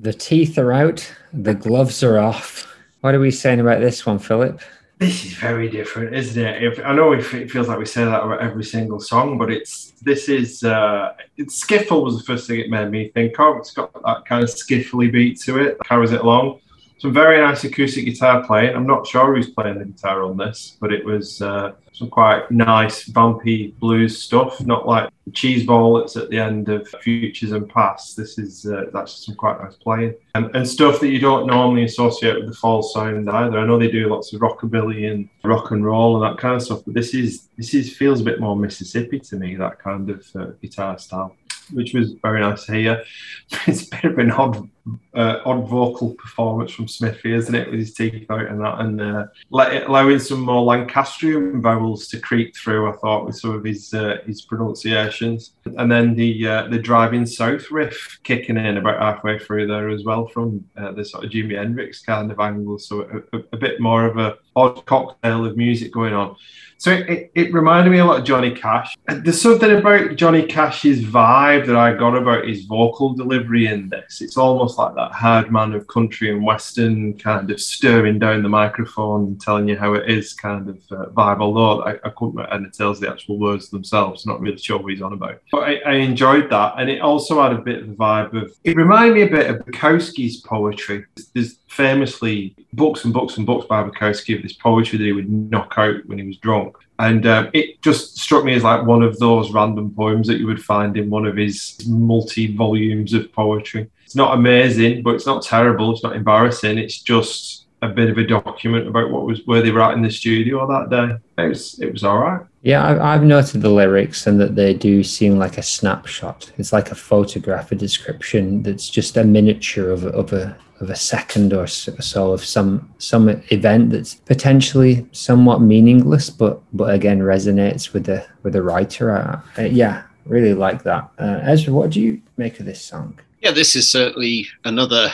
Speaker 1: The teeth are out, the gloves are off. What are we saying about this one, Philip?
Speaker 2: This is very different, isn't it? If, I know if it feels like we say that about every single song, but it's this is uh, it's skiffle was the first thing it made me think of. It's got that kind of skiffly beat to it, carries it along. Some very nice acoustic guitar playing. I'm not sure who's playing the guitar on this, but it was uh, some quite nice, bumpy blues stuff. Not like cheese ball that's at the end of Futures and Past. This is uh, that's some quite nice playing and, and stuff that you don't normally associate with the fall sound either. I know they do lots of rockabilly and rock and roll and that kind of stuff, but this is this is feels a bit more Mississippi to me. That kind of uh, guitar style which was very nice to hear. It's a bit of an odd, uh, odd vocal performance from Smithy, isn't it, with his teeth out and that, and uh, allowing some more Lancastrian vowels to creep through. I thought with some of his uh, his pronunciations, and then the uh, the driving south riff kicking in about halfway through there as well from uh, the sort of Jimi Hendrix kind of angle. So a, a, a bit more of a odd cocktail of music going on. So it, it, reminded me a lot of Johnny Cash. There's something about Johnny Cash's vibe that I got about his vocal delivery in this. It's almost like that hard man of country and western kind of stirring down the microphone and telling you how it is kind of uh, vibe. Although I, I couldn't and it tells the actual words themselves. Not really sure what he's on about. But I, I enjoyed that, and it also had a bit of the vibe of. It reminded me a bit of Bukowski's poetry. There's famously books and books and books by Bukowski of this poetry that he would knock out when he was drunk. And um, it just struck me as like one of those random poems that you would find in one of his multi volumes of poetry. It's not amazing, but it's not terrible. It's not embarrassing. It's just a bit of a document about what was where they were at in the studio that day. It was it was all right.
Speaker 1: Yeah, I've, I've noted the lyrics and that they do seem like a snapshot. It's like a photograph, a description that's just a miniature of of a of a second or so of some some event that's potentially somewhat meaningless, but but again resonates with the with the writer. Yeah, really like that. Uh, Ezra, what do you make of this song?
Speaker 3: Yeah, this is certainly another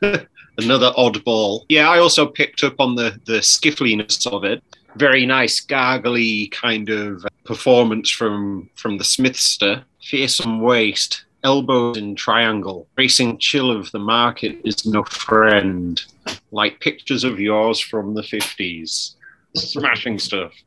Speaker 3: another oddball. Yeah, I also picked up on the the skiffliness of it. Very nice, gargly kind of performance from from the Smithster. Fearsome waist, elbows in triangle. Racing chill of the market is no friend. Like pictures of yours from the fifties. Smashing stuff.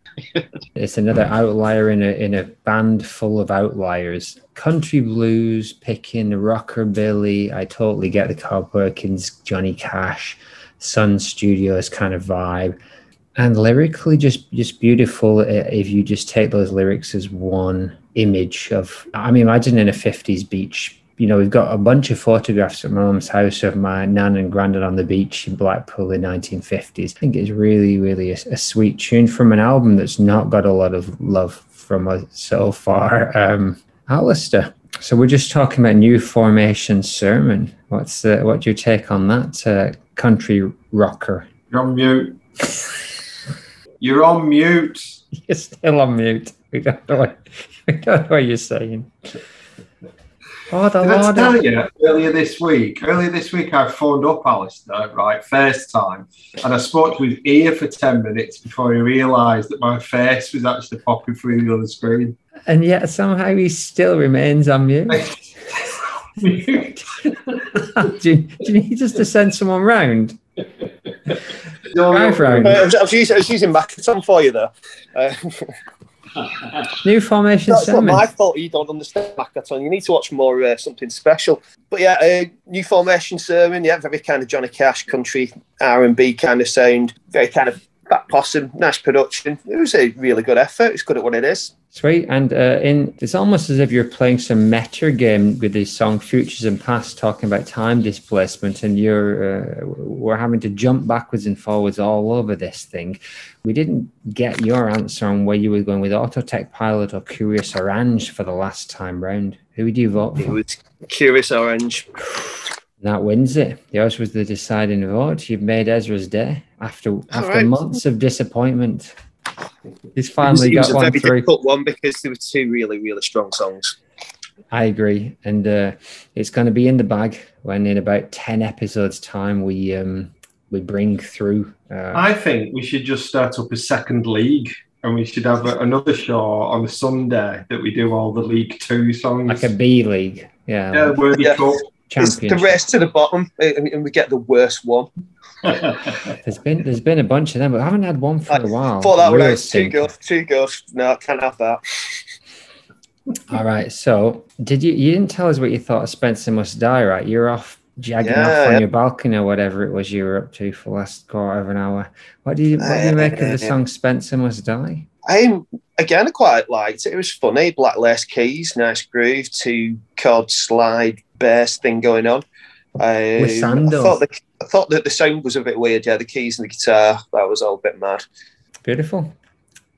Speaker 1: It's another outlier in a in a band full of outliers. Country blues, picking rockabilly. I totally get the Carl Perkins, Johnny Cash, Sun Studios kind of vibe, and lyrically just just beautiful. uh, If you just take those lyrics as one image of, I mean, imagine in a fifties beach. You know, we've got a bunch of photographs at my mum's house of my nan and granddad on the beach in Blackpool in 1950s. I think it's really, really a, a sweet tune from an album that's not got a lot of love from us so far. Um, Alistair. So we're just talking about new formation sermon. What's uh, what's your take on that uh, country rocker?
Speaker 2: You're on mute. You're on mute.
Speaker 1: You're still on mute. We don't know what, we don't know what you're saying. Oh, the
Speaker 2: Did I tell you earlier this week? Earlier this week, I phoned up Alistair, right, first time, and I spoke to his ear for 10 minutes before he realised that my face was actually popping through the other screen.
Speaker 1: And yet somehow he still remains on mute.
Speaker 2: Mute.
Speaker 1: do, you, do you need us to send someone round?
Speaker 2: No, no,
Speaker 1: round.
Speaker 4: Uh, I, was, using, I was using for you there. Uh,
Speaker 1: New formation
Speaker 4: that's not
Speaker 1: sermon.
Speaker 4: my fault you don't understand Makaton. You need to watch more uh, something special. But yeah, uh, new formation sermon. Yeah, very kind of Johnny Cash country R and B kind of sound. Very kind of Fat Possum. Nice production. It was a really good effort. It's good at what it is.
Speaker 1: Sweet. And uh, in it's almost as if you're playing some meta game with this song Futures and Past, talking about time displacement, and you're uh, we're having to jump backwards and forwards all over this thing. We didn't get your answer on where you were going with Auto Tech Pilot or Kurios Oranj for the last time round. Who would you vote
Speaker 4: It was Kurios Oranj.
Speaker 1: That wins it. Yours was the deciding vote. You've made Ezra's day after after
Speaker 4: right.
Speaker 1: months of disappointment. He's
Speaker 4: It was,
Speaker 1: finally
Speaker 4: it was
Speaker 1: got
Speaker 4: a
Speaker 1: one
Speaker 4: very
Speaker 1: through.
Speaker 4: difficult one because there were two really, really strong songs.
Speaker 1: I agree, and uh, it's going to be in the bag when, in about ten episodes' time, we um, we bring through. Uh,
Speaker 2: I think we should just start up a second league and we should have a, another show on a Sunday that we do all the League Two songs.
Speaker 1: like a B league, yeah.
Speaker 2: yeah, Worthy
Speaker 4: Yeah. It's the
Speaker 1: championship.
Speaker 4: race to the bottom, and, and we get the worst one.
Speaker 1: There's been there's been a bunch of them, but I haven't had one for a while.
Speaker 4: Thought that one
Speaker 1: Real
Speaker 4: out. Too
Speaker 1: stinker.
Speaker 4: good. Too good. No, can't have that.
Speaker 1: All right. So, did you? You didn't tell us what you thought of Spencer Must Die, right? You're off jagging
Speaker 4: Yeah,
Speaker 1: off on
Speaker 4: yeah.
Speaker 1: your balcony or whatever it was you were up to for the last quarter of an hour. What do you What do you make of the
Speaker 4: Uh,
Speaker 1: song Spencer Must Die?
Speaker 4: I again I quite liked it. It was funny. Black lace keys, nice groove, two chord slide bass thing going on. Um, I thought the, I thought that the sound was a bit weird. Yeah, the keys and the guitar that was all a bit mad.
Speaker 1: Beautiful.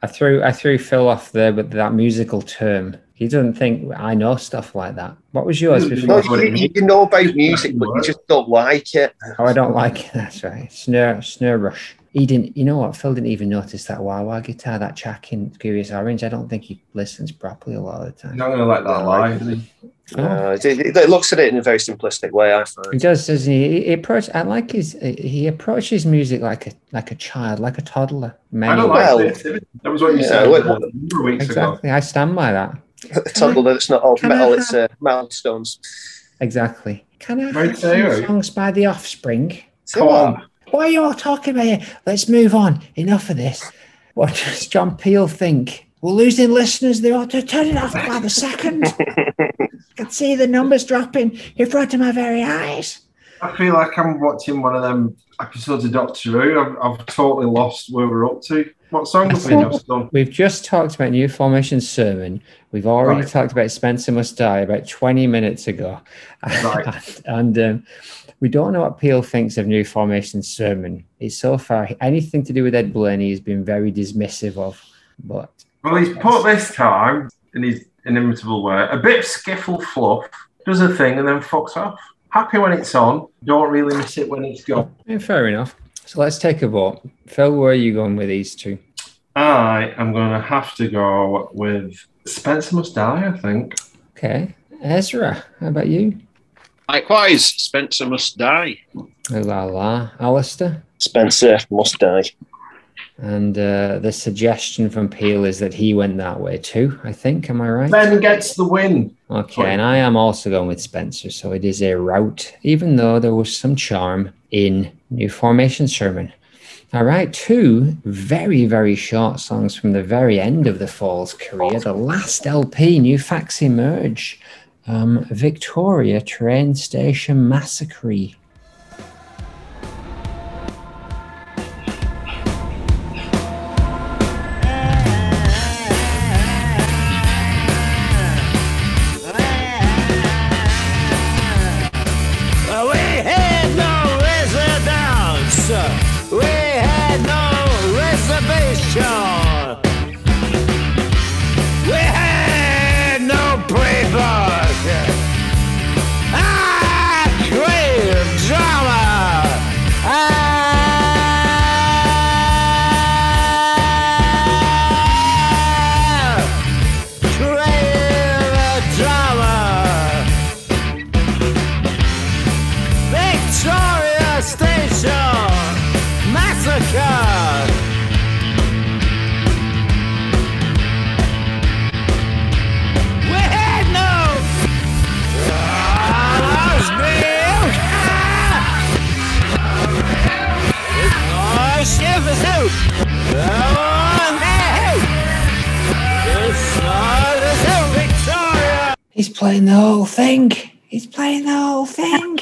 Speaker 1: I threw I threw Phil off there with that musical term. He doesn't think I know stuff like that. What was yours before?
Speaker 4: No, you, you know about music, but you just don't like it.
Speaker 1: Oh, I don't like it. That's right. Snare, snare rush. He didn't. You know what? Phil didn't even notice that wah wah guitar, that track in Kurios Oranj. I don't think he listens properly a lot of the
Speaker 2: He's
Speaker 1: time.
Speaker 2: not going to let that lie. is he?
Speaker 4: Uh, it, it- it looks at it in a very simplistic way. I find
Speaker 1: He
Speaker 4: find.
Speaker 1: does, doesn't he? He approach. I like his. He approaches music like a like a child, like a toddler.
Speaker 2: I don't like
Speaker 4: Well-
Speaker 2: creativity. That was what you
Speaker 4: Yeah,
Speaker 2: said
Speaker 4: what-
Speaker 2: a number of weeks ago.
Speaker 1: Exactly. I stand by that.
Speaker 4: Toddler that's not
Speaker 1: old
Speaker 4: metal,
Speaker 1: have-
Speaker 4: it's uh, milestones.
Speaker 1: Exactly. Can I
Speaker 2: Right
Speaker 1: have some
Speaker 2: there.
Speaker 1: songs by The Offspring?
Speaker 4: So
Speaker 2: Come
Speaker 4: what?
Speaker 2: on.
Speaker 1: What are you all talking about here? Let's move on. Enough of this. What does John Peel think? We're losing listeners. They ought to turn it off by the second. I can see the numbers dropping in front of my very eyes.
Speaker 2: I feel like I'm watching one of them episodes of Doctor Who. I've, I've totally lost where we're up to. What song have we done?
Speaker 1: We've just talked about New Formation Sermon. We've already
Speaker 2: Right.
Speaker 1: talked about Spencer Must Die about 20 minutes ago.
Speaker 2: Right.
Speaker 1: and um, we don't know what Peel thinks of New Formation Sermon. It's so far anything to do with Ed Blaney has been very dismissive of. But
Speaker 2: Well, he's put this time in his inimitable way a bit of skiffle fluff, does a thing, and then fucks off. Happy when it's on, don't really miss it when it's gone.
Speaker 1: eh, fair enough. So let's take a vote. Phil, where are you going with these two?
Speaker 2: I am going to have to go with Spencer Must Die, I think.
Speaker 1: Okay. Ezra, how about you?
Speaker 3: Likewise, Spencer must die.
Speaker 1: Oh, la la. Alistair?
Speaker 4: Spencer must die.
Speaker 1: And uh, the suggestion from Peel is that he went that way too, I think. Am I right?
Speaker 2: Ben gets the win.
Speaker 1: Okay, and I am also going with Spencer. So it is a route, even though there was some charm in New Formation Sermon. All right, two very, very short songs from the very end of the Fall's career. The last LP, New Facts Emerge. Um, Victoria Train Station Massacre. He's playing the whole thing. He's playing the whole thing.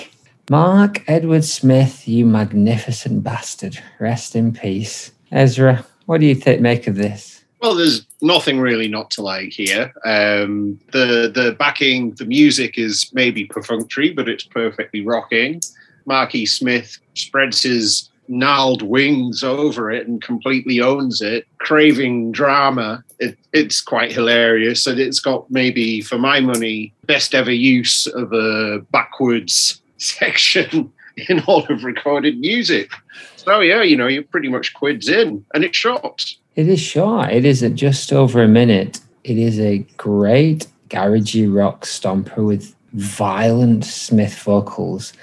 Speaker 1: Mark Edward Smith, you magnificent bastard. Rest in peace. Ezra, what do you think make of this?
Speaker 3: Well, there's nothing really not to like here. Um, the the backing, the music is maybe perfunctory, but it's perfectly rocking. Marky Smith spreads his gnarled wings over it and completely owns it, craving drama. It, it's quite hilarious, and it's got maybe, for my money, best ever use of a backwards section in all of recorded music. So yeah, you know, you're pretty much quids in, and it's short.
Speaker 1: It is short. It is at just over a minute. It is a great garagey rock stomper with violent Smith vocals.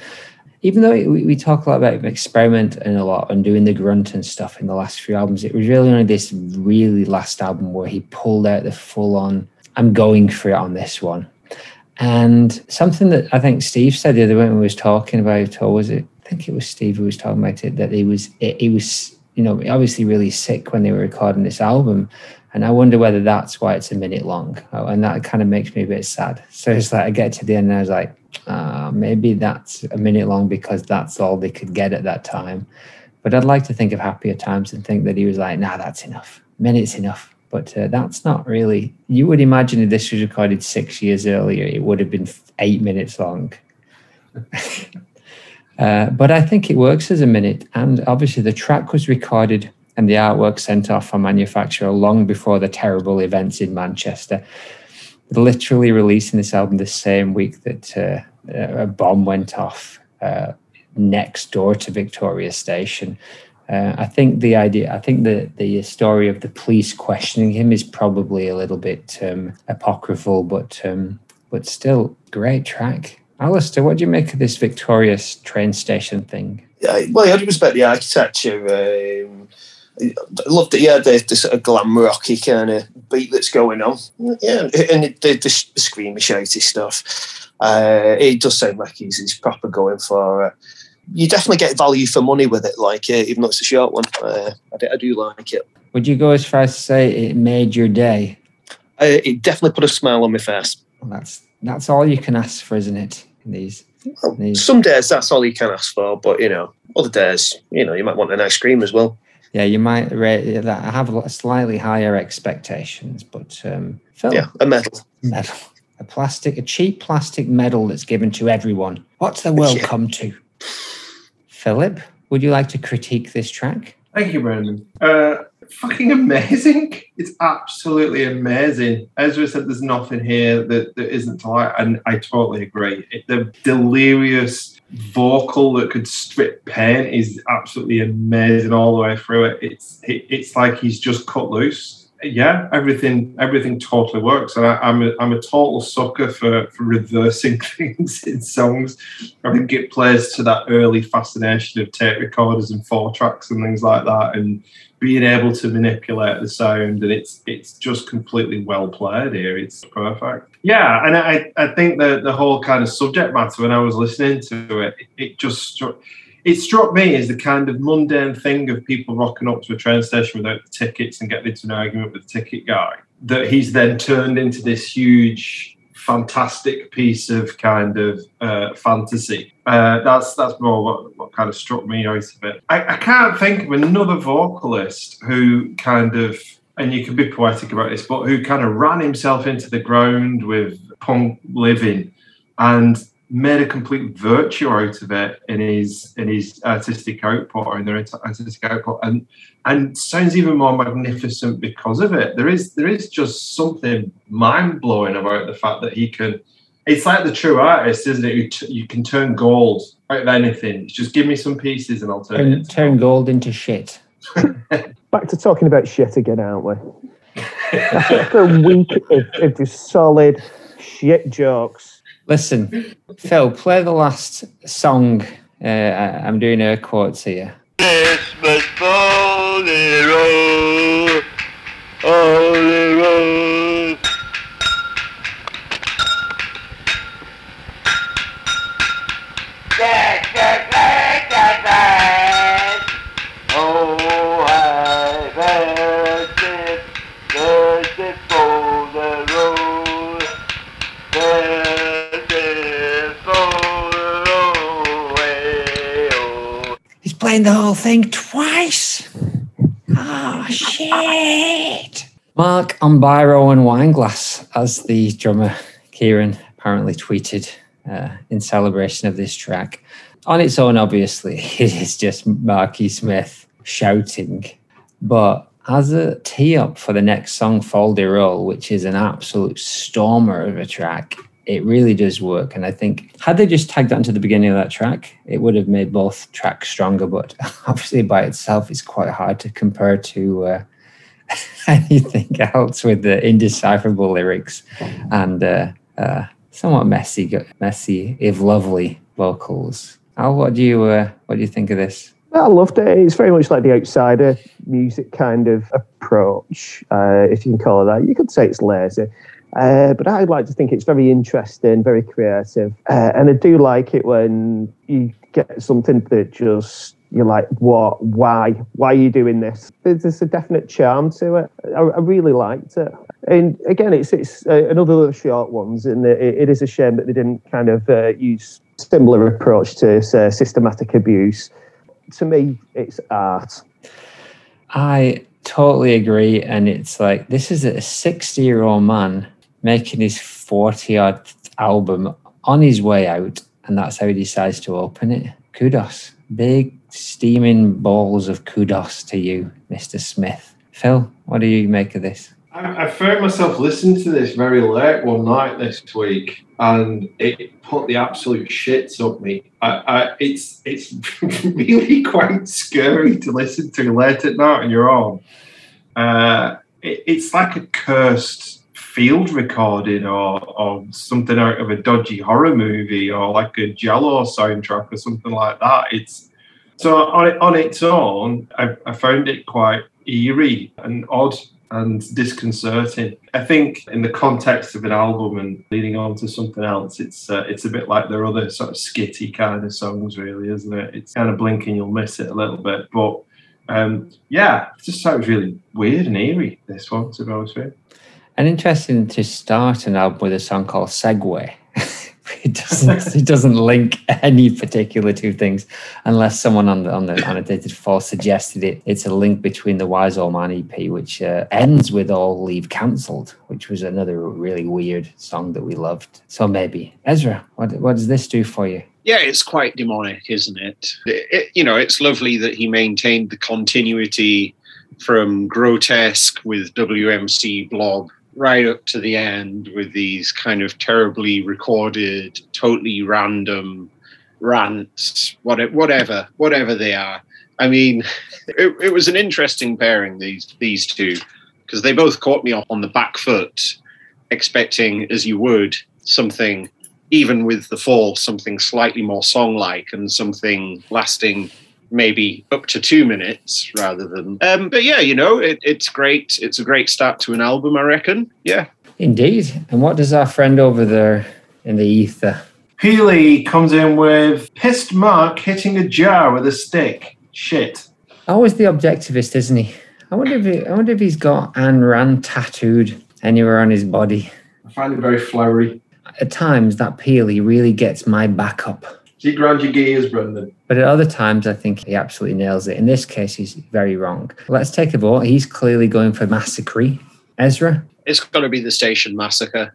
Speaker 1: Even though we, we talk a lot about experimenting a lot and doing the grunt and stuff in the last few albums, it was really only this really last album where he pulled out the full on, I'm going for it on this one. And something that I think Steve said the other when we was talking about, or was it? I think it was Steve who was talking about it. That he was, he was, you know, obviously really sick when they were recording this album, and I wonder whether that's why it's a minute long. Oh, and that kind of makes me a bit sad. So it's like I get to the end and I was like, ah, maybe that's a minute long because that's all they could get at that time. But I'd like to think of happier times and think that he was like, nah, that's enough. Minute's enough. But uh, that's not really. You would imagine if this was recorded six years earlier, it would have been eight minutes long. Uh, but I think it works as a minute. And obviously, the track was recorded and the artwork sent off for manufacturer long before the terrible events in Manchester. Literally releasing this album the same week that uh, a bomb went off uh, next door to Victoria Station. Uh, I think the idea, I think the the story of the police questioning him is probably a little bit um, apocryphal, but um, but still great track. Alistair, what do you make of this Victoria train station thing?
Speaker 8: Yeah, well, I respect the architecture. Um, I loved it. Yeah, the, the sort of glam rocky kind of beat that's going on. Yeah, and the, the, the screamy, shouty stuff. Uh, it does sound like he's, he's proper going for. Uh, you definitely get value for money with it, like uh, even though it's a short one. Uh, I, do, I do like it.
Speaker 1: Would you go as far as to say it made your day?
Speaker 8: Uh, it definitely put a smile on my face.
Speaker 1: Well, that's that's all you can ask for, isn't it? In these,
Speaker 8: Well,
Speaker 1: these
Speaker 8: some days that's all you can ask for, but you know, other days, you know, you might want an ice cream as well.
Speaker 1: Yeah, you might rate that. I have slightly higher expectations, but um, Phil,
Speaker 8: Yeah, a medal.
Speaker 1: medal, a plastic, a cheap plastic medal that's given to everyone. What's the world
Speaker 8: Yeah.
Speaker 1: come to? Philip, would you like to critique this track?
Speaker 2: Thank you, Brandon. Uh, fucking amazing. It's absolutely amazing. Ezra said there's nothing here that, that isn't to like, and I totally agree. It, the delirious vocal that could strip pain is absolutely amazing all the way through it. It's it, it's like he's just cut loose. Yeah, everything everything totally works, and I, I'm a, I'm a total sucker for, for reversing things in songs. I think it plays to that early fascination of tape recorders and four tracks and things like that, and being able to manipulate the sound. And it's it's just completely well played here. It's perfect. Yeah, and I I think the the whole kind of subject matter when I was listening to it, it, it just struck. It struck me as the kind of mundane thing of people rocking up to a train station without the tickets and getting into an argument with the ticket guy. That he's then turned into this huge fantastic piece of kind of uh, fantasy. Uh, that's that's more what, what kind of struck me out of it. I, I can't think of another vocalist who kind of, and you can be poetic about this, but who kind of ran himself into the ground with punk living and made a complete virtue out of it in his in his artistic output or in their artistic output and and sounds even more magnificent because of it. There is there is just something mind blowing about the fact that he can. It's like the true artist, isn't it? You, t- you can turn gold out of anything. Just give me some pieces and I'll turn it.
Speaker 1: Turn, turn gold into shit.
Speaker 4: Back to talking about shit again, aren't we? After a week of, of just solid shit jokes.
Speaker 1: Listen, Phil, play the last song. Uh, I- I'm doing air quotes here.
Speaker 9: Christmas bolero, bolero.
Speaker 1: Whole thing twice. Oh, shit. Mark Umbiro and Wineglass, as the drummer Kieran apparently tweeted uh, in celebration of this track. On its own, obviously, it is just Marky Smith shouting. But as a tee up for the next song, Fol de Rol, which is an absolute stormer of a track, it really does work. And I think had they just tagged that into the beginning of that track, it would have made both tracks stronger. But obviously, by itself, it's quite hard to compare to uh, anything else with the indecipherable lyrics and uh, uh, somewhat messy, messy if lovely vocals. Al, what do you uh, what do you think of this?
Speaker 4: I loved it. It's very much like the outsider music kind of approach, uh, if you can call it that. You could say it's lazy. Uh, but I like to think it's very interesting, very creative, uh, and I do like it when you get something that just you're like, what? Why? Why are you doing this? There's, a definite charm to it. I, I really liked it. And again, it's it's uh, another of the short ones, and it, it is a shame that they didn't kind of uh, use similar approach to say, systematic abuse. To me, it's art.
Speaker 1: I totally agree. And it's like, this is a 60 year old man making his 40 odd album on his way out. And that's how he decides to open it. Kudos. Big steaming balls of kudos to you, Mr. Smith. Phil, what do you make of this?
Speaker 2: I, found myself listening to this very late one night this week, and it put the absolute shits up me. I, I, it's it's really quite scary to listen to late at night on your own. Uh, it, it's like a cursed field recording or, or something out of a dodgy horror movie or like a giallo soundtrack or something like that. It's so on, on its own, I, I found it quite eerie and odd and disconcerting. I think in the context of an album and leading on to something else, it's uh, it's a bit like their other sort of skitty kind of songs, really, isn't it? It's kind of blinking, you'll miss it a little bit, but um, yeah, it just sounds really weird and eerie. This one, to be honest with you.
Speaker 1: And interesting to start an album with a song called Segue. it doesn't it doesn't link any particular two things unless someone on the on the annotated fall suggested it. It's a link between the Wise Old Man EP, which uh, ends with All Leave Cancelled, which was another really weird song that we loved. So maybe Ezra, what what does this do for you?
Speaker 3: Yeah, it's quite demonic, isn't it? It- it- You know, it's lovely that he maintained the continuity from grotesque with WMC Blob right up to the end with these kind of terribly recorded, totally random rants, whatever, whatever they are. I mean, it, it was an interesting pairing these these two because they both caught me on the back foot, expecting, as you would, something even with the fall, something slightly more song like and something lasting maybe up to two minutes rather than. Um, but yeah, you know, it, it's great. It's a great start to an album, I reckon. Yeah.
Speaker 1: Indeed. And what does our friend over there in the ether?
Speaker 2: Healy comes in with pissed Mark hitting a jar with a stick. Shit.
Speaker 1: Always the objectivist, isn't he? I wonder if he, I wonder if he's got Ayn Rand tattooed anywhere on his body.
Speaker 2: I find it very flowery.
Speaker 1: At times, that Peely really gets my back up.
Speaker 2: Do you grind your gears, Brendan?
Speaker 1: But at other times, I think he absolutely nails it. In this case, he's very wrong. Let's take a vote. He's clearly going for Massacre. Ezra,
Speaker 3: It's got to be the Station Massacre.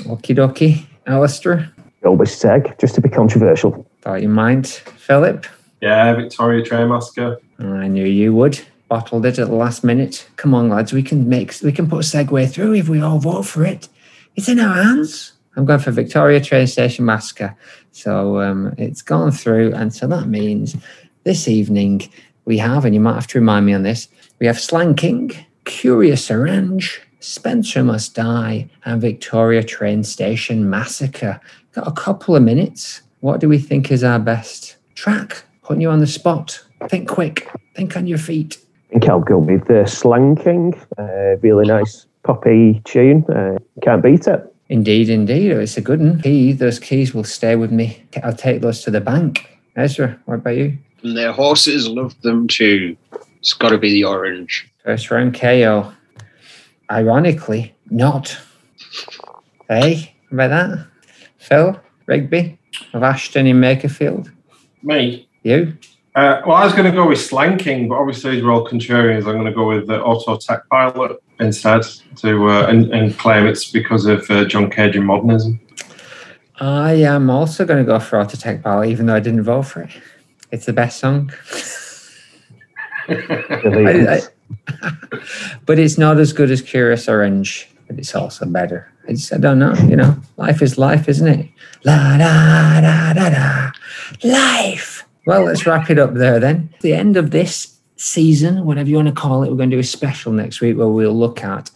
Speaker 1: okie dokie. Alistair,
Speaker 4: Always seg, just to be controversial.
Speaker 1: thought you mind. Philip,
Speaker 2: Yeah, Victoria Train Massacre.
Speaker 1: I knew you would. Bottled it at the last minute. Come on, lads, we can make we can put a Segue through if we all vote for it. It's in our hands. I'm going for Victoria Train Station Massacre. So um, it's gone through, and so that means this evening we have, and you might have to remind me on this, we have Slanking, Kurios Oranj, Spencer Must Die, and Victoria Train Station Massacre. Got a couple of minutes. What do we think is our best track? Putting you on the spot. Think quick. Think on your feet.
Speaker 4: I think I'll go with the Slang King. Uh, really nice poppy tune. Uh, can't beat it.
Speaker 1: Indeed, indeed. It's a good one. Key, those keys will stay with me. I'll take those to the bank. Ezra, what about you?
Speaker 3: And their horses love them too. It's got to be the orange.
Speaker 1: First round KO. Ironically, not. Hey, about that? Phil, Rigby of Ashton in Makerfield.
Speaker 2: Me?
Speaker 1: You?
Speaker 2: Uh, well, I was going to go with Slang King, but obviously, as we're all contrarians, I'm going to go with the Auto Tech Pilot instead to uh, and, and claim it's because of uh, John Cage and modernism.
Speaker 1: I am also going to go for Autotech Ball, even though I didn't vote for it. It's the best song. I- I- but it's not as good as Kurios Oranj, but it's also better. I just, I don't know, you know, life is life, isn't it? La da da da da, life. Well, let's wrap it up there then. The end of this season, whatever you want to call it, we're going to do a special next week where we'll look at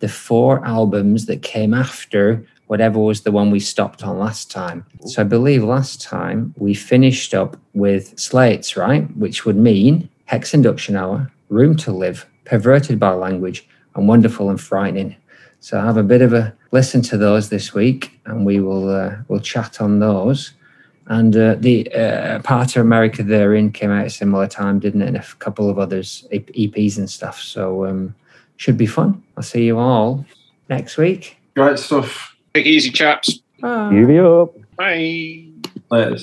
Speaker 1: the four albums that came after whatever was the one we stopped on last time. So I believe last time we finished up with Slates, right? Which would mean Hex Induction Hour, Room to Live, Perverted by Language, and Wonderful and Frightening. So have a bit of a listen to those this week, and we will uh, we'll chat on those. And uh, the uh, part of America Therein came out at a similar time, didn't it? And a couple of others, E- EPs and stuff. So um, should be fun. I'll see you all next week.
Speaker 10: Great stuff.
Speaker 3: Take it easy, chaps.
Speaker 1: Bye.
Speaker 4: Give it up.
Speaker 3: Bye.
Speaker 10: Later.